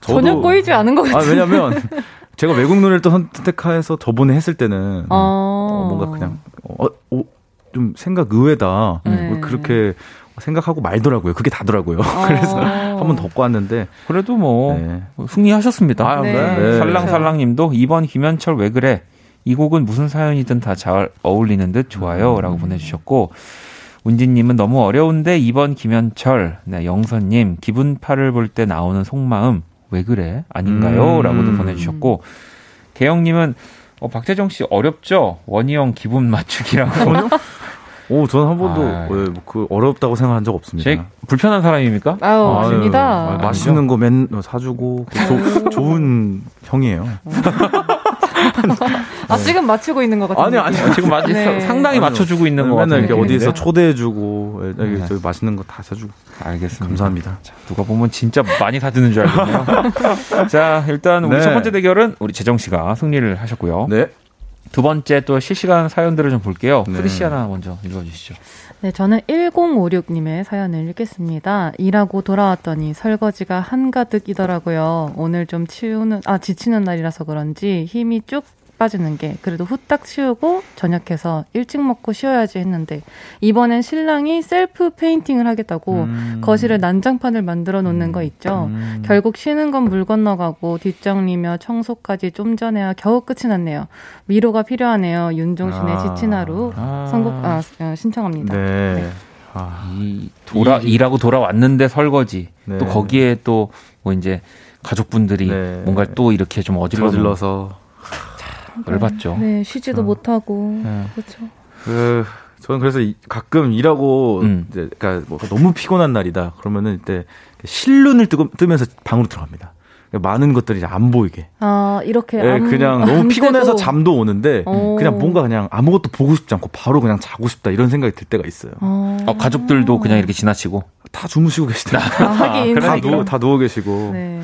저도, 전혀 꼬이지 않은 것 같아요. 아, 왜냐면 제가 외국 노래를 또 선택해서 저번에 했을 때는 어... 어 뭔가 그냥 어, 어, 좀 생각 의외다. 네. 그렇게 생각하고 말더라고요. 그게 다더라고요. [LAUGHS] 어. 그래서 한번더 꼬았는데 그래도 뭐 네. 승리하셨습니다. 아, 네. 네. 살랑살랑님도 이번 김현철 왜 그래? 이 곡은 무슨 사연이든 다 잘 어울리는 듯 좋아요라고 음. 보내주셨고 운진님은 너무 어려운데 이번 김현철, 네, 영선님 기분 파를 볼 때 나오는 속마음 왜 그래 아닌가요?라고도 음. 보내주셨고 개영님은 어, 박재정 씨 어렵죠? 원희영 기분 맞추기라고. 오, 저는 한 번도 아, 예, 뭐그 어렵다고 생각한 적 없습니다. 불편한 사람입니까? 아유, 아닙니다. 아, 맛있는 거 맨 사주고 조, 좋은 형이에요. 아 지금 맞추고 있는 것 같아요. 아니 아니 지금 맞 네. 상당히 맞춰주고 있는 거 같아요. 맨날 이렇게 어디서 초대해주고 예, 여기 네. 저기 맛있는 거 다 사주고. 알겠습니다. 감사합니다. 자, 누가 보면 진짜 많이 사주는 줄 알겠네요. [LAUGHS] 자 일단 우리 네. 첫 번째 대결은 우리 재정 씨가 승리를 하셨고요. 네. 두 번째 또 실시간 사연들을 좀 볼게요. 네. 프리시 하나 먼저 읽어주시죠. 네, 저는 1056님의 사연을 읽겠습니다. 일하고 돌아왔더니 설거지가 한가득이더라고요. 오늘 좀 치우는, 아, 지치는 날이라서 그런지 힘이 쭉 빠지는 게 그래도 후딱 치우고 저녁해서 일찍 먹고 쉬어야지 했는데 이번엔 신랑이 셀프 페인팅을 하겠다고 음. 거실에 난장판을 만들어 놓는 거 있죠. 음. 결국 쉬는 건 물 건너가고 뒷정리며 청소까지 좀 전에야 겨우 끝이 났네요. 위로가 필요하네요. 윤종신의 아. 지친 하루 아. 선곡 아, 어, 신청합니다. 네. 네. 아, 이 돌아 이, 일하고 돌아왔는데 설거지 네. 또 거기에 또 뭐 이제 가족분들이 네. 뭔가 또 이렇게 좀 어질러서 열받죠. 네, 쉬지도 어. 못하고. 네. 그렇죠. 그 저는 그래서 가끔 일하고 음. 이제 그러니까 뭐 너무 피곤한 날이다. 그러면은 이때 실눈을 뜨고 뜨면서 방으로 들어갑니다. 그러니까 많은 것들이 안 보이게. 아 이렇게. 네, 그냥 너무 피곤해서 뜨고. 잠도 오는데 오. 그냥 뭔가 그냥 아무것도 보고 싶지 않고 바로 그냥 자고 싶다 이런 생각이 들 때가 있어요. 아. 어, 가족들도 그냥 이렇게 지나치고 다 주무시고 계시더라고요. 아, 다, 누워, 다 누워 계시고. 네.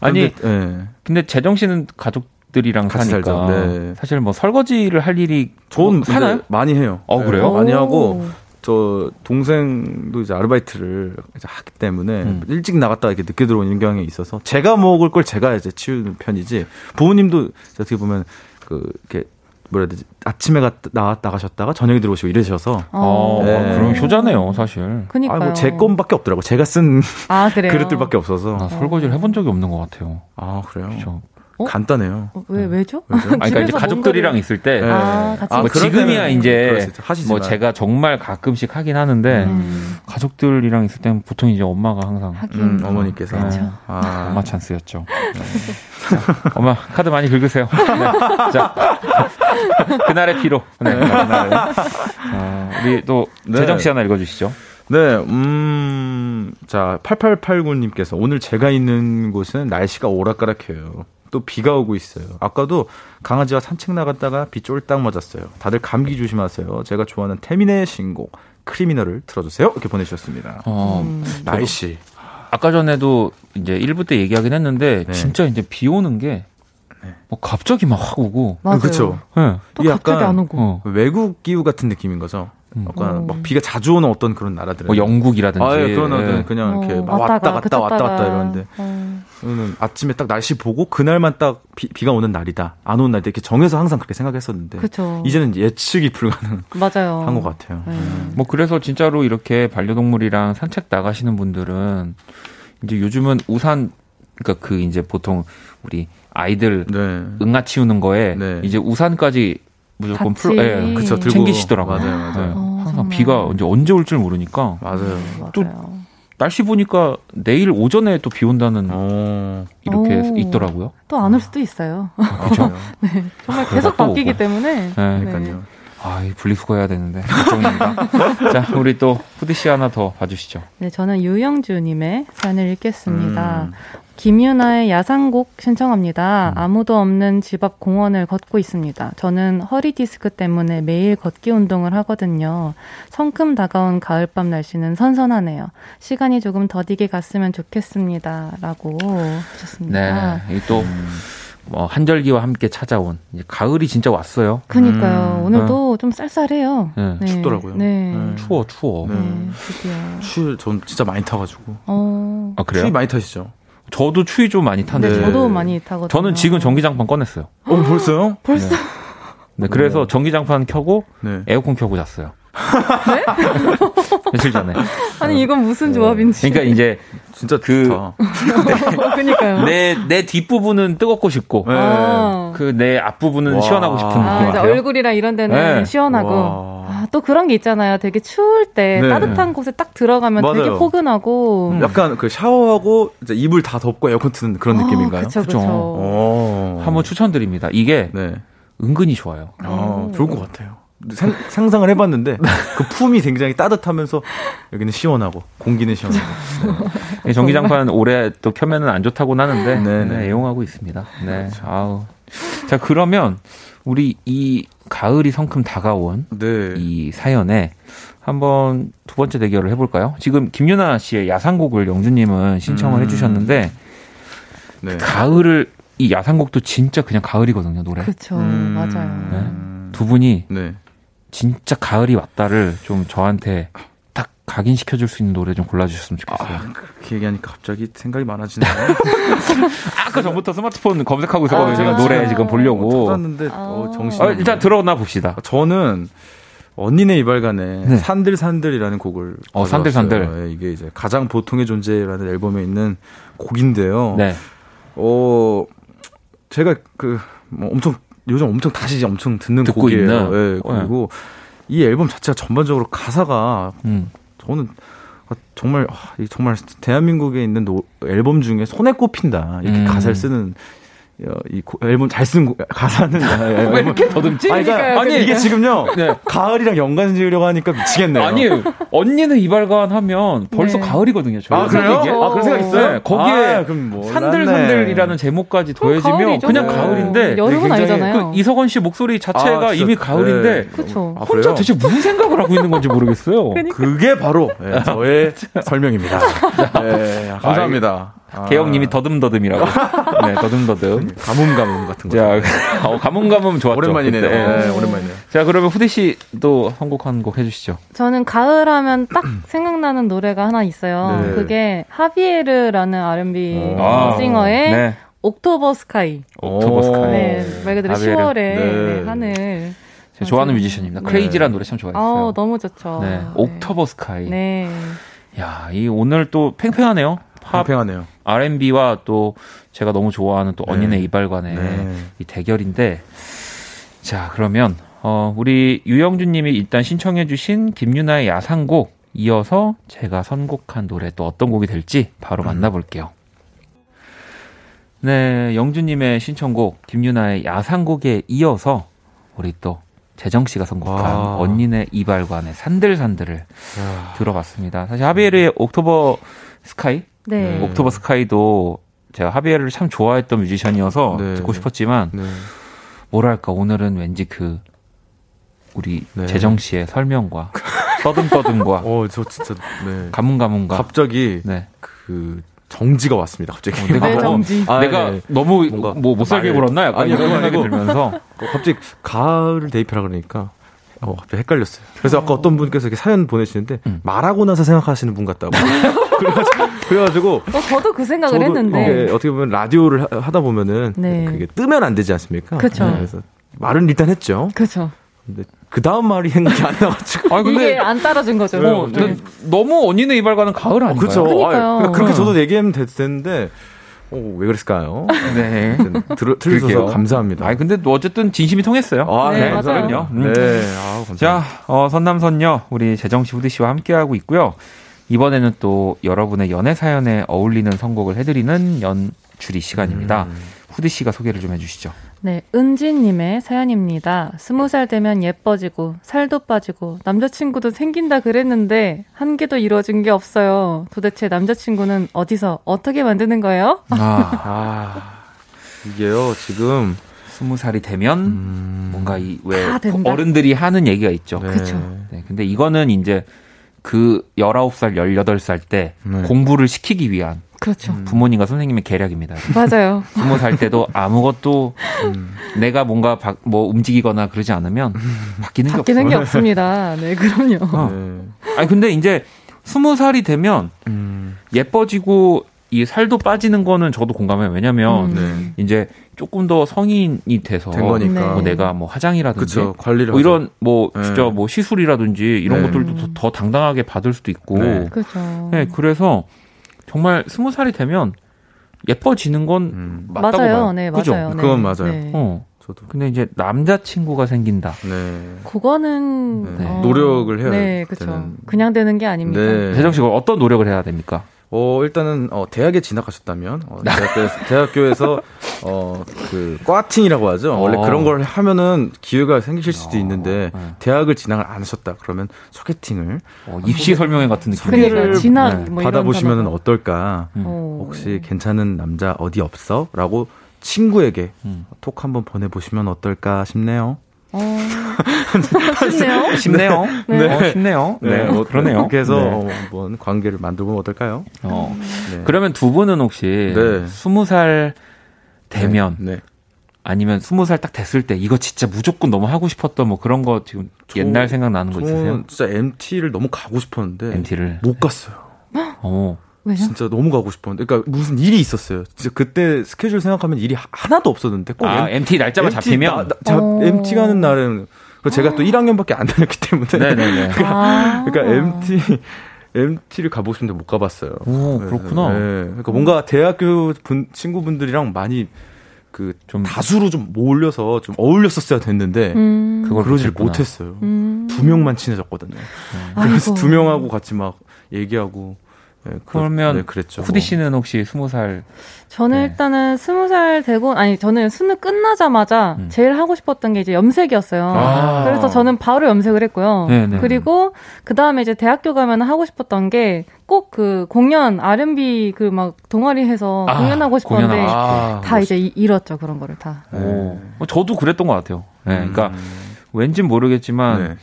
아니 네. 근데 재정 씨는 가족 들이랑 사니까 네. 사실 뭐 설거지를 할 일이 좋은 뭐 하나요? 많이 해요. 어 그래요? 네, 많이 하고 저 동생도 이제 아르바이트를 이제 하기 때문에 음. 일찍 나갔다 이렇게 늦게 들어오는 경향이 있어서 제가 먹을 걸 제가 이제 치우는 편이지 부모님도 어떻게 보면 그 이렇게 뭐라 해야 되지 아침에 갔 나, 나가셨다가 저녁에 들어오시고 이러셔서 어, 네. 그럼 효자네요 사실. 그니까요. 아, 뭐제 건밖에 없더라고. 제가 쓴 아, [LAUGHS] 그릇들밖에 없어서. 아, 설거지를 해본 적이 없는 것 같아요. 아 그래요? 그렇죠. 어? 간단해요. 어, 왜 왜죠? 왜죠? 아니, 그러니까 이제 가족들이랑 뭔가를... 있을 때, 네. 아, 같이 뭐 지금이야 이제 뭐 제가 정말 가끔씩 하긴 하는데 음. 가족들이랑 있을 때는 보통 이제 엄마가 항상 음, 어머니께서 그렇죠. 아. 엄마 찬스였죠. 네. 자, 엄마 카드 많이 긁으세요. 네. 자 [LAUGHS] 그날의 피로. 네, 그날의. 자, 우리 또 네. 재정 씨 하나 읽어주시죠. 네, 음, 자, 8889님께서 오늘 제가 있는 곳은 날씨가 오락가락해요. 또 비가 오고 있어요. 아까도 강아지와 산책 나갔다가 비 쫄딱 맞았어요. 다들 감기 조심하세요. 제가 좋아하는 태민의 신곡 크리미널을 틀어주세요. 이렇게 보내주셨습니다. 어, 음, 날씨. 아까 전에도 이제 1부 때 얘기하긴 했는데 네. 진짜 이제 비 오는 게 네. 뭐 갑자기 막 확 오고. 그렇죠. 네. 또 갑자기 안 오고. 어. 외국 기후 같은 느낌인 거죠. 약간 음. 막 비가 자주 오는 어떤 그런 나라들. 뭐 영국이라든지. 아, 예, 그런 네. 그냥 이렇게 어, 왔다 갔다 왔다 갔다 이러는데. 어. 저는 아침에 딱 날씨 보고 그날만 딱 비, 가 오는 날이다. 안 오는 날 이렇게 정해서 항상 그렇게 생각했었는데. 그쵸. 이제는 예측이 불가능. 맞아요. 한것 같아요. 네. 음. 뭐 그래서 진짜로 이렇게 반려동물이랑 산책 나가시는 분들은 이제 요즘은 우산 그러니까 그 이제 보통 우리 아이들 네. 응아 치우는 거에 네. 이제 우산까지 무조건 풀, 예, 그쵸, 들고 챙기시더라고요. 맞아요, 맞아요. 네. 어, 항상 비가 언제 언제 올 줄 모르니까. 맞아요. 또 맞아요. 날씨 보니까 내일 오전에 또 비 온다는 어. 이렇게 오. 있더라고요. 또 안 올 수도 있어요. 그렇죠. [LAUGHS] 네, 정말 계속 바뀌기. 때문에. 네. 그러니까요. 아, 이 분리수거 해야 되는데. 걱정입니다. [LAUGHS] 자, 우리 또 후디 씨 하나 더 봐주시죠. 네, 저는 유영주님의 사연을 읽겠습니다. 음. 김윤아의 야상곡 신청합니다. 음. 아무도 없는 집 앞 공원을 걷고 있습니다. 저는 허리 디스크 때문에 매일 걷기 운동을 하거든요. 성큼 다가온 가을밤 날씨는 선선하네요. 시간이 조금 더디게 갔으면 좋겠습니다. 라고 하셨습니다. 네. 또, 음. 뭐 한절기와 함께 찾아온 이제 가을이 진짜 왔어요. 그니까요. 음. 오늘도 네. 좀 쌀쌀해요. 네. 네. 춥더라고요. 네. 네. 추워, 추워. 네, 드디어. 추위 전 진짜 많이 타가지고. 어. 아 그래요? 추위 많이 타시죠? 저도 추위 좀 많이 타는데. 네, 저도 많이 타거든요. 저는 지금 전기장판 꺼냈어요. 어, 벌써요? [GASPS] 벌써? 네, 네 그래서 전기장판 켜고 네. 에어컨 켜고 잤어요. 네? [LAUGHS] 며칠 전에. [LAUGHS] 아니 이건 무슨 조합인지. 그러니까 이제 진짜 그 [LAUGHS] 그러니까요. 내 내 뒷부분은 뜨겁고 싶고 네. 아. 그내 앞부분은 와. 시원하고 싶은 아, 느낌 같아요. 얼굴이랑 이런 데는 네. 시원하고 아, 또 그런 게 있잖아요. 되게 추울 때 네. 따뜻한 곳에 딱 들어가면 맞아요. 되게 포근하고 음. 약간 그 샤워하고 이제 이불 다 덮고 에어컨 트는 그런 아, 느낌인가요? 그렇죠. 그렇죠. 한번 추천드립니다. 이게 네. 은근히 좋아요. 아, 좋을 것 같아요. 상, 상상을 해봤는데 그 품이 굉장히 따뜻하면서 여기는 시원하고 공기는 시원하고 네. 전기장판 오래 또 켜면은 안 좋다고 하는데 네, 네, 애용하고 있습니다. 네, 그렇죠. 아우 자 그러면 우리 이 가을이 성큼 다가온 네. 이 사연에 한번 두 번째 대결을 해볼까요? 지금 김유나 씨의 야상곡을 영주님은 신청을 음. 해주셨는데 네. 가을을 이 야상곡도 진짜 그냥 가을이거든요 노래. 그렇죠, 음. 맞아요. 네. 두 분이 네. 진짜 가을이 왔다를 좀 저한테 딱 각인시켜 줄 수 있는 노래 좀 골라 주셨으면 좋겠어요. 아, 그렇게 얘기하니까 갑자기 생각이 많아지네요. [LAUGHS] 아까 전부터 스마트폰 검색하고 있었거든요. 아, 제가 노래 지금 보려고. 찾았는데 어, 정신. 어, 일단 들어나 봅시다. 저는 언니네 이발관의 네. 산들산들이라는 곡을 어, 산들산들. 네, 이게 이제 가장 보통의 존재라는 앨범에 있는 곡인데요. 네. 어 제가 그 뭐 엄청 요즘 엄청 다시 엄청 듣는 곡이에요. 있는? 네, 그리고 네. 이 앨범 자체가 전반적으로 가사가 음. 저는 정말 정말 대한민국에 있는 노, 앨범 중에 손에 꼽힌다 이렇게 음. 가사를 쓰는 이 앨범 잘 쓴 가사는 [LAUGHS] 왜 이렇게 더듬지? 아니, 그러니까, 아니 이게 지금요 네. 가을이랑 연관 지으려고 하니까 미치겠네요. 아니 언니는 이발관 하면 벌써 네. 가을이거든요. 아 그래요? 이게? 아 그런 생각 있어요? 네, 거기에 아, 산들산들이라는 제목까지 더해지면 그냥 가을인데 여름은 아니잖아요. 그 이석원 씨 목소리 자체가 아, 이미 가을인데 네. 그쵸. 아, 혼자 대체 무슨 생각을 하고 있는 건지 모르겠어요. [LAUGHS] 그러니까. 그게 바로 네, 저의 [LAUGHS] 설명입니다. 네, 감사합니다. 아. 개영님이 더듬더듬이라고. [LAUGHS] 네, 더듬더듬. 가뭄가뭄 같은 거. 자, 어, 가뭄가뭄 좋았죠. 오랜만이네요. 네, 네, 오랜만이네요. 자, 그러면 후디 씨도 선곡 한 곡 해주시죠. 저는 가을 하면 딱 [CLEARS THROAT] 생각나는 노래가 하나 있어요. 네. 그게 하비에르라는 R&B 아, singer의 네. October Sky. October Sky. 네, 말 그대로 10월에 네. 하늘. 제가 좋아하는 뮤지션입니다. 네. Crazy라는 노래 참 좋아했어요. 아, 너무 좋죠. 네. October Sky. 네. 야, 이 오늘 또 팽팽하네요. 팝, 팽팽하네요. R&B와 또 제가 너무 좋아하는 또 네. 언니네 이발관의 네. 이 대결인데 자 그러면 어 우리 유영준 님이 일단 신청해 주신 김유나의 야상곡 이어서 제가 선곡한 노래 또 어떤 곡이 될지 바로 음. 만나볼게요. 네, 영준님의 신청곡 김유나의 야상곡에 이어서 우리 또 재정 씨가 선곡한 와. 언니네 이발관의 산들산들을 야. 들어봤습니다. 사실 하비에르의 옥토버 스카이 네. 옥토버 스카이도 제가 하비에르를 참 좋아했던 뮤지션이어서 네. 듣고 싶었지만 네. 뭐랄까 오늘은 왠지 그 우리 네. 재정 씨의 설명과 [LAUGHS] 떠듬떠듬과 어 저 진짜 네. 가문가문과 갑자기 네. 그 정지가 왔습니다. 갑자기 어, 내가, 정지. 아, 내가 네. 너무 뭐 못 살게 굴었나 약간 아니, 이런 생각이 들면서 어, 갑자기 가을을 대입하라 그러니까 어, 갑자기 헷갈렸어요. 그래서 아까 어떤 분께서 이렇게 사연 보내주시는데 음. 말하고 나서 생각하시는 분 같다고. [LAUGHS] 그래가지고, 그래가지고 어, 저도 그 생각을 했는데 어, 어떻게 보면 라디오를 하, 다 보면은 네. 그게 뜨면 안 되지 않습니까? 그렇죠. 네, 그래서 말은 일단 했죠. 그렇죠. 근데 그 다음 말이 생각이 안 나가지고. 아 근데 이게 안 따라준 거죠. 네, 어, 네. 너무 언니네 이발과는 가을 아닌가요? 그렇죠. 그러니까요. 아, 그렇게 저도 얘기하면 됐는데 오, 왜 그랬을까요? 네. 들, 들려주셔서 [LAUGHS] 감사합니다. 아 근데 어쨌든 진심이 통했어요. 아, 네, 네 감사합니다. 음. 네, 아, 감사합니다. 자, 어, 선남선녀, 우리 재정씨, 후디씨와 함께하고 있고요. 이번에는 또 여러분의 연애 사연에 어울리는 선곡을 해드리는 연주리 시간입니다. 음. 후디씨가 소개를 좀 해주시죠. 네, 은지님의 사연입니다. 스무 살 되면 예뻐지고, 살도 빠지고, 남자친구도 생긴다 그랬는데, 한 개도 이루어진 게 없어요. 도대체 남자친구는 어디서, 어떻게 만드는 거예요? 아, [LAUGHS] 아 이게요, 지금. 스무 살이 되면, 음... 뭔가 이, 왜, 어른들이 하는 얘기가 있죠. 네. 그쵸. 네, 근데 이거는 이제, 그 19살, 18살 때 네. 공부를 시키기 위한 그렇죠. 음. 부모님과 선생님의 계략입니다. 맞아요. [LAUGHS] 스무 살 때도 아무것도 음. 내가 뭔가 바, 뭐 움직이거나 그러지 않으면 바뀌는, 바뀌는 게, 게 없습니다. 네, 그럼요. 어. 네. 아니 근데 이제 스무 살이 되면 음. 예뻐지고 이 살도 빠지는 거는 저도 공감해요. 왜냐면 음. 네. 이제 조금 더 성인이 돼서 된 거니까 뭐 내가 뭐 화장이라든지 그쵸, 관리를 뭐 이런 뭐 네. 진짜 뭐 시술이라든지 이런 네. 것들도 더, 더, 당당하게 받을 수도 있고. 네. 그렇죠. 네, 그래서 정말 스무 살이 되면 예뻐지는 건 음. 맞다고 맞아요. 봐요. 네, 그죠? 맞아요. 네. 그건 맞아요. 네. 어. 저도. 근데 이제 남자 친구가 생긴다. 네. 그거는 네. 어, 노력을 해야 네, 그렇죠. 그냥 되는 게 아닙니다. 네. 재정 씨가 어떤 노력을 해야 됩니까? 어, 일단은, 어, 대학에 진학하셨다면, 어, 대학교 에서, 대학교에서, 어, 그, 꽈팅이라고 하죠. 어. 원래 그런 걸 하면은 기회가 생기실 수도 어. 있는데, 네. 대학을 진학을 안 하셨다. 그러면 소개팅을. 어, 입시 설명회 같은 느낌. 그러니까 진학, 네. 뭐 받아보시면 어떨까. 음. 혹시 괜찮은 남자 어디 없어? 라고 친구에게 음. 톡 한번 보내보시면 어떨까 싶네요. 어, 쉽네요. [LAUGHS] 쉽네요. 네. 네. 어, 쉽네요. 네, 네. 어, 그러네요. 그렇게 해서 네. 한번 관계를 만들면 어떨까요? 어. 네. 그러면 두 분은 혹시 스무 살 되면 네. 아니면 스무 살딱 됐을 때 이거 진짜 무조건 너무 하고 싶었던 뭐 그런 거 지금 저, 옛날 생각 나는 거 있으세요? 진짜 MT를 너무 가고 싶었는데 MT를 못 갔어요. 어. 왜요? 진짜 너무 가고 싶었는데, 그러니까 무슨 일이 있었어요. 진짜 그때 스케줄 생각하면 일이 하나도 없었는데 꼭 아, M, t 날짜가 MT 잡히면 나, 나, MT 가는 날은 제가 또 1학년밖에 안 다녔기 때문에. 네네네. [LAUGHS] 그러니까, 아~ 그러니까 MT MT를 가보고 싶은데 못 가봤어요. 오 그렇구나. 네, 그러니까 뭔가 대학교 분, 친구분들이랑 많이 그 좀 다수로 좀 몰려서 좀 어울렸었어야 됐는데 음. 그걸 그러질 못했어요. 음. 두 명만 친해졌거든요. 음. 그래서 아이고. 두 명하고 같이 막 얘기하고 네, 그 러면 네, 그랬죠. 후디 씨는 혹시 스무 살? 저는 네. 일단은 스무 살 되고 아니 저는 수능 끝나자마자 음. 제일 하고 싶었던 게 이제 염색이었어요. 아. 그래서 저는 바로 염색을 했고요. 네네. 네. 그리고 그 다음에 이제 대학교 가면 하고 싶었던 게 꼭 그 공연 R&B 그 막 동아리 해서 아, 공연하고 싶었는데 공연, 아, 다 멋있... 이제 잃었죠 그런 거를 다. 오. 네. 어, 저도 그랬던 것 같아요. 네, 음. 그러니까 왠진 모르겠지만 네.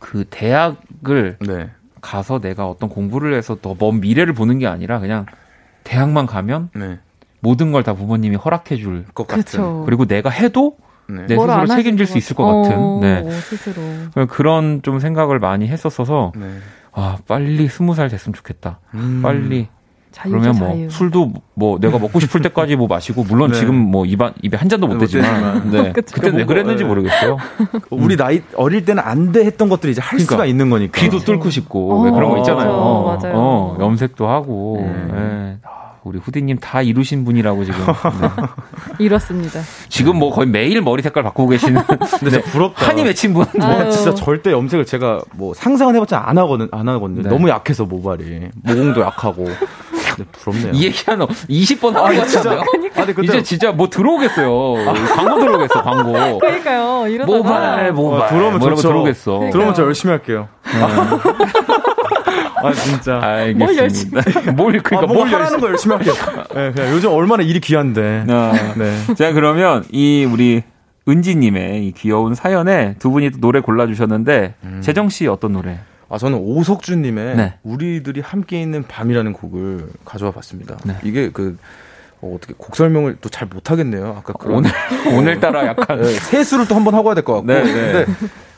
그 대학을 네. 가서 내가 어떤 공부를 해서 더 먼 미래를 보는 게 아니라 그냥 대학만 가면 네. 모든 걸 다 부모님이 허락해 줄 것 같은. 그리고 내가 해도 네. 내 스스로 책임질 수 있을 것 어, 같은. 네. 스스로. 그런 좀 생각을 많이 했었어서 네. 아 빨리 스무 살 됐으면 좋겠다. 음. 빨리 그러면 뭐 자유. 술도 뭐 내가 먹고 싶을 때까지 뭐 마시고 물론 [LAUGHS] 네. 지금 뭐 입안 입에 한 잔도 못 네, 대지만 네. [LAUGHS] 그때 왜 그랬는지 네. 모르겠어요. 우리 나이 어릴 때는 안 돼 했던 것들이 이제 할 그러니까, 수가 있는 거니까. 귀도 뚫고 싶고 어, 그런 거 있잖아요. 어, 맞아요. 어, 염색도 하고. 네. 네. 우리 후디님 다 이루신 분이라고 지금. [LAUGHS] 네. 이렇습니다. 지금 뭐 거의 매일 머리 색깔 바꾸고 계시는. 근데 네. 부럽다. 한이 맺힌 분. 뭐 진짜 절대 염색을 제가 뭐 상상은 해봤자 안 하거든, 안 하거든요. 네. 너무 약해서 모발이. 모공도 약하고. 네, 부럽네요. 이 얘기하는 20번 하고 아, 진짜. 아, 근 이제 진짜 뭐 들어오겠어요. 아. 광고 들어오겠어, 광고. 그러니까요. 이러다가. 모발, 모발. 아, 들어오면 뭐 좋죠. 들어오겠어. 그러니까요. 들어오면 저 열심히 할게요. 네. [LAUGHS] 아 진짜. 알겠습니다. 뭘 열심히. 뭘 그러니까 아, 뭘 하는 거 열심히 할게요. 네, 그냥 요즘 얼마나 일이 귀한데. 아, 네. 자 그러면 이 우리 은지님의 이 귀여운 사연에 두 분이 노래 골라주셨는데 음. 재정 씨 어떤 노래? 아 저는 오석준님의 네. 우리들이 함께 있는 밤이라는 곡을 가져와 봤습니다. 네. 이게 그 어, 어떻게 곡 설명을 또 잘 못하겠네요. 아까 그런 오늘 [LAUGHS] 오늘따라 약간 네, 세수를 또 한번 하고 해야 될 것 같고. 네, 네. 근데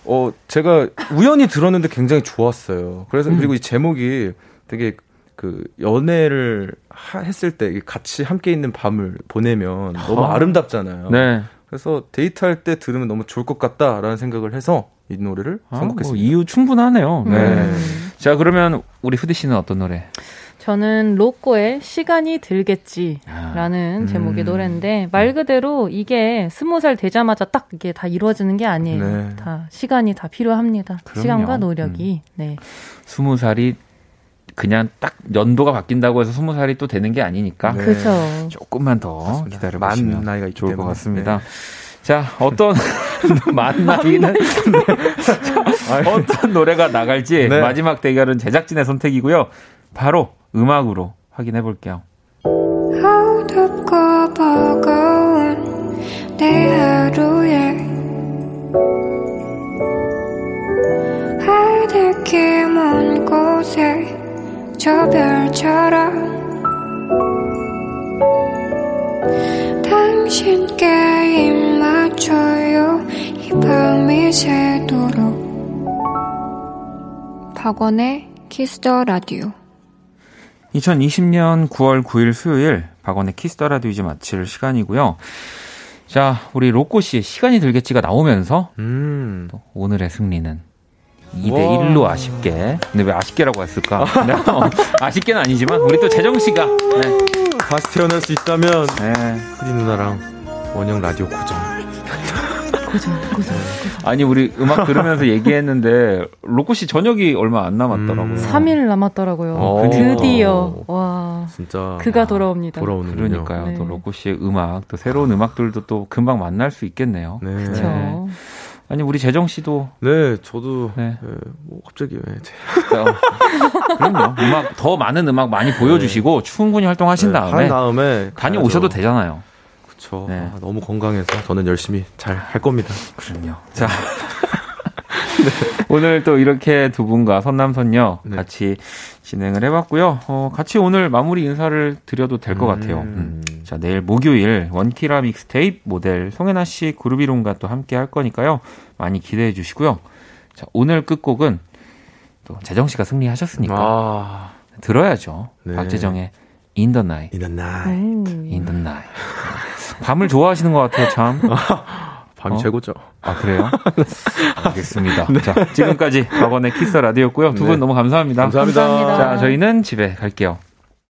어 제가 우연히 들었는데 굉장히 좋았어요. 그래서 음. 그리고 이 제목이 되게 그 연애를 하, 했을 때 같이 함께 있는 밤을 보내면 너무 아. 름답잖아요 네. 그래서 데이트할 때 들으면 너무 좋을 것 같다라는 생각을 해서 이 노래를 아, 선곡했습니다. 뭐 이유 충분하네요. 네. 네. 자 그러면 우리 후디 씨는 어떤 노래? 저는 로꼬의 시간이 들겠지라는 아. 제목의 음. 노래인데 말 그대로 이게 스무 살 되자마자 딱 이게 다 이루어지는 게 아니에요. 네. 다 시간이 다 필요합니다. 그럼요. 시간과 노력이. 음. 네. 스무 살이 그냥 딱 연도가 바뀐다고 해서 스무 살이 또 되는 게 아니니까. 네. 그렇죠. 조금만 더 기다려 보시면 나이가 좋을 것 같습니다. 네. 자, 어떤 [LAUGHS] 만 나이는 [LAUGHS] 어떤 노래가 나갈지 네. 마지막 대결은 제작진의 선택이고요. 바로 음악으로 확인해 볼게요. 어둡고 버거운 내 하루에 하늘길 먼 곳에 저 별처럼 당신께 입 맞춰요 이 밤이 새도록 박원의 Kiss the Radio 2020년 9월 9일 수요일 박원의 Kiss the Radio 이제 마칠 시간이고요. 자, 우리 로꼬 씨의 시간이 들겠지가 나오면서 음. 또 오늘의 승리는 2대 1로 아쉽게. 근데 왜 아쉽게라고 했을까? [LAUGHS] 네, 어, 아쉽게는 아니지만 우리 또 재정 씨가 네. 다시 태어날 수 있다면 네. 리 누나랑 원형 라디오 고정. 고정, 고정. 아니 우리 음악 들으면서 얘기했는데 로코 씨 저녁이 얼마 안 남았더라고요. 음. 3일 남았더라고요. 오. 어. 드디어 와 진짜 그가 돌아옵니다. 돌아오는 그러니까요. 네. 또 로코 씨의 음악 또 새로운 음악들도 또 금방 만날 수 있겠네요. 네. 그렇죠. 아니 우리 재정 씨도 네 저도 네. 네, 뭐 갑자기 왜 어, 그럼요 음악 더 많은 음악 많이 보여주시고 네. 충분히 활동하신 네, 다음에 다음에 다녀오셔도 되잖아요. 그렇죠. 네. 아, 너무 건강해서 저는 열심히 잘 할 겁니다. 그럼요. 자. [LAUGHS] 네. 오늘 또 이렇게 두 분과 선남선녀 네. 같이 진행을 해봤고요. 어, 같이 오늘 마무리 인사를 드려도 될것 음. 같아요. 음. 자, 내일 목요일 원키라 믹스테이프 모델 송혜나 씨 그룹 이론과 또 함께 할 거니까요. 많이 기대해 주시고요. 자, 오늘 끝곡은 또 재정 씨가 승리하셨으니까 아. 들어야죠. 네. 박재정의 In the Night. In the Night. In the Night. 밤을 좋아하시는 것 같아요, 참. [LAUGHS] 밤이 어? 최고죠. 아, 그래요? [LAUGHS] 알겠습니다. 네. 자, 지금까지 박원의 키스 라디오였고요. 두분 네. 너무 감사합니다. 감사합니다. 감사합니다. 자, 저희는 집에 갈게요.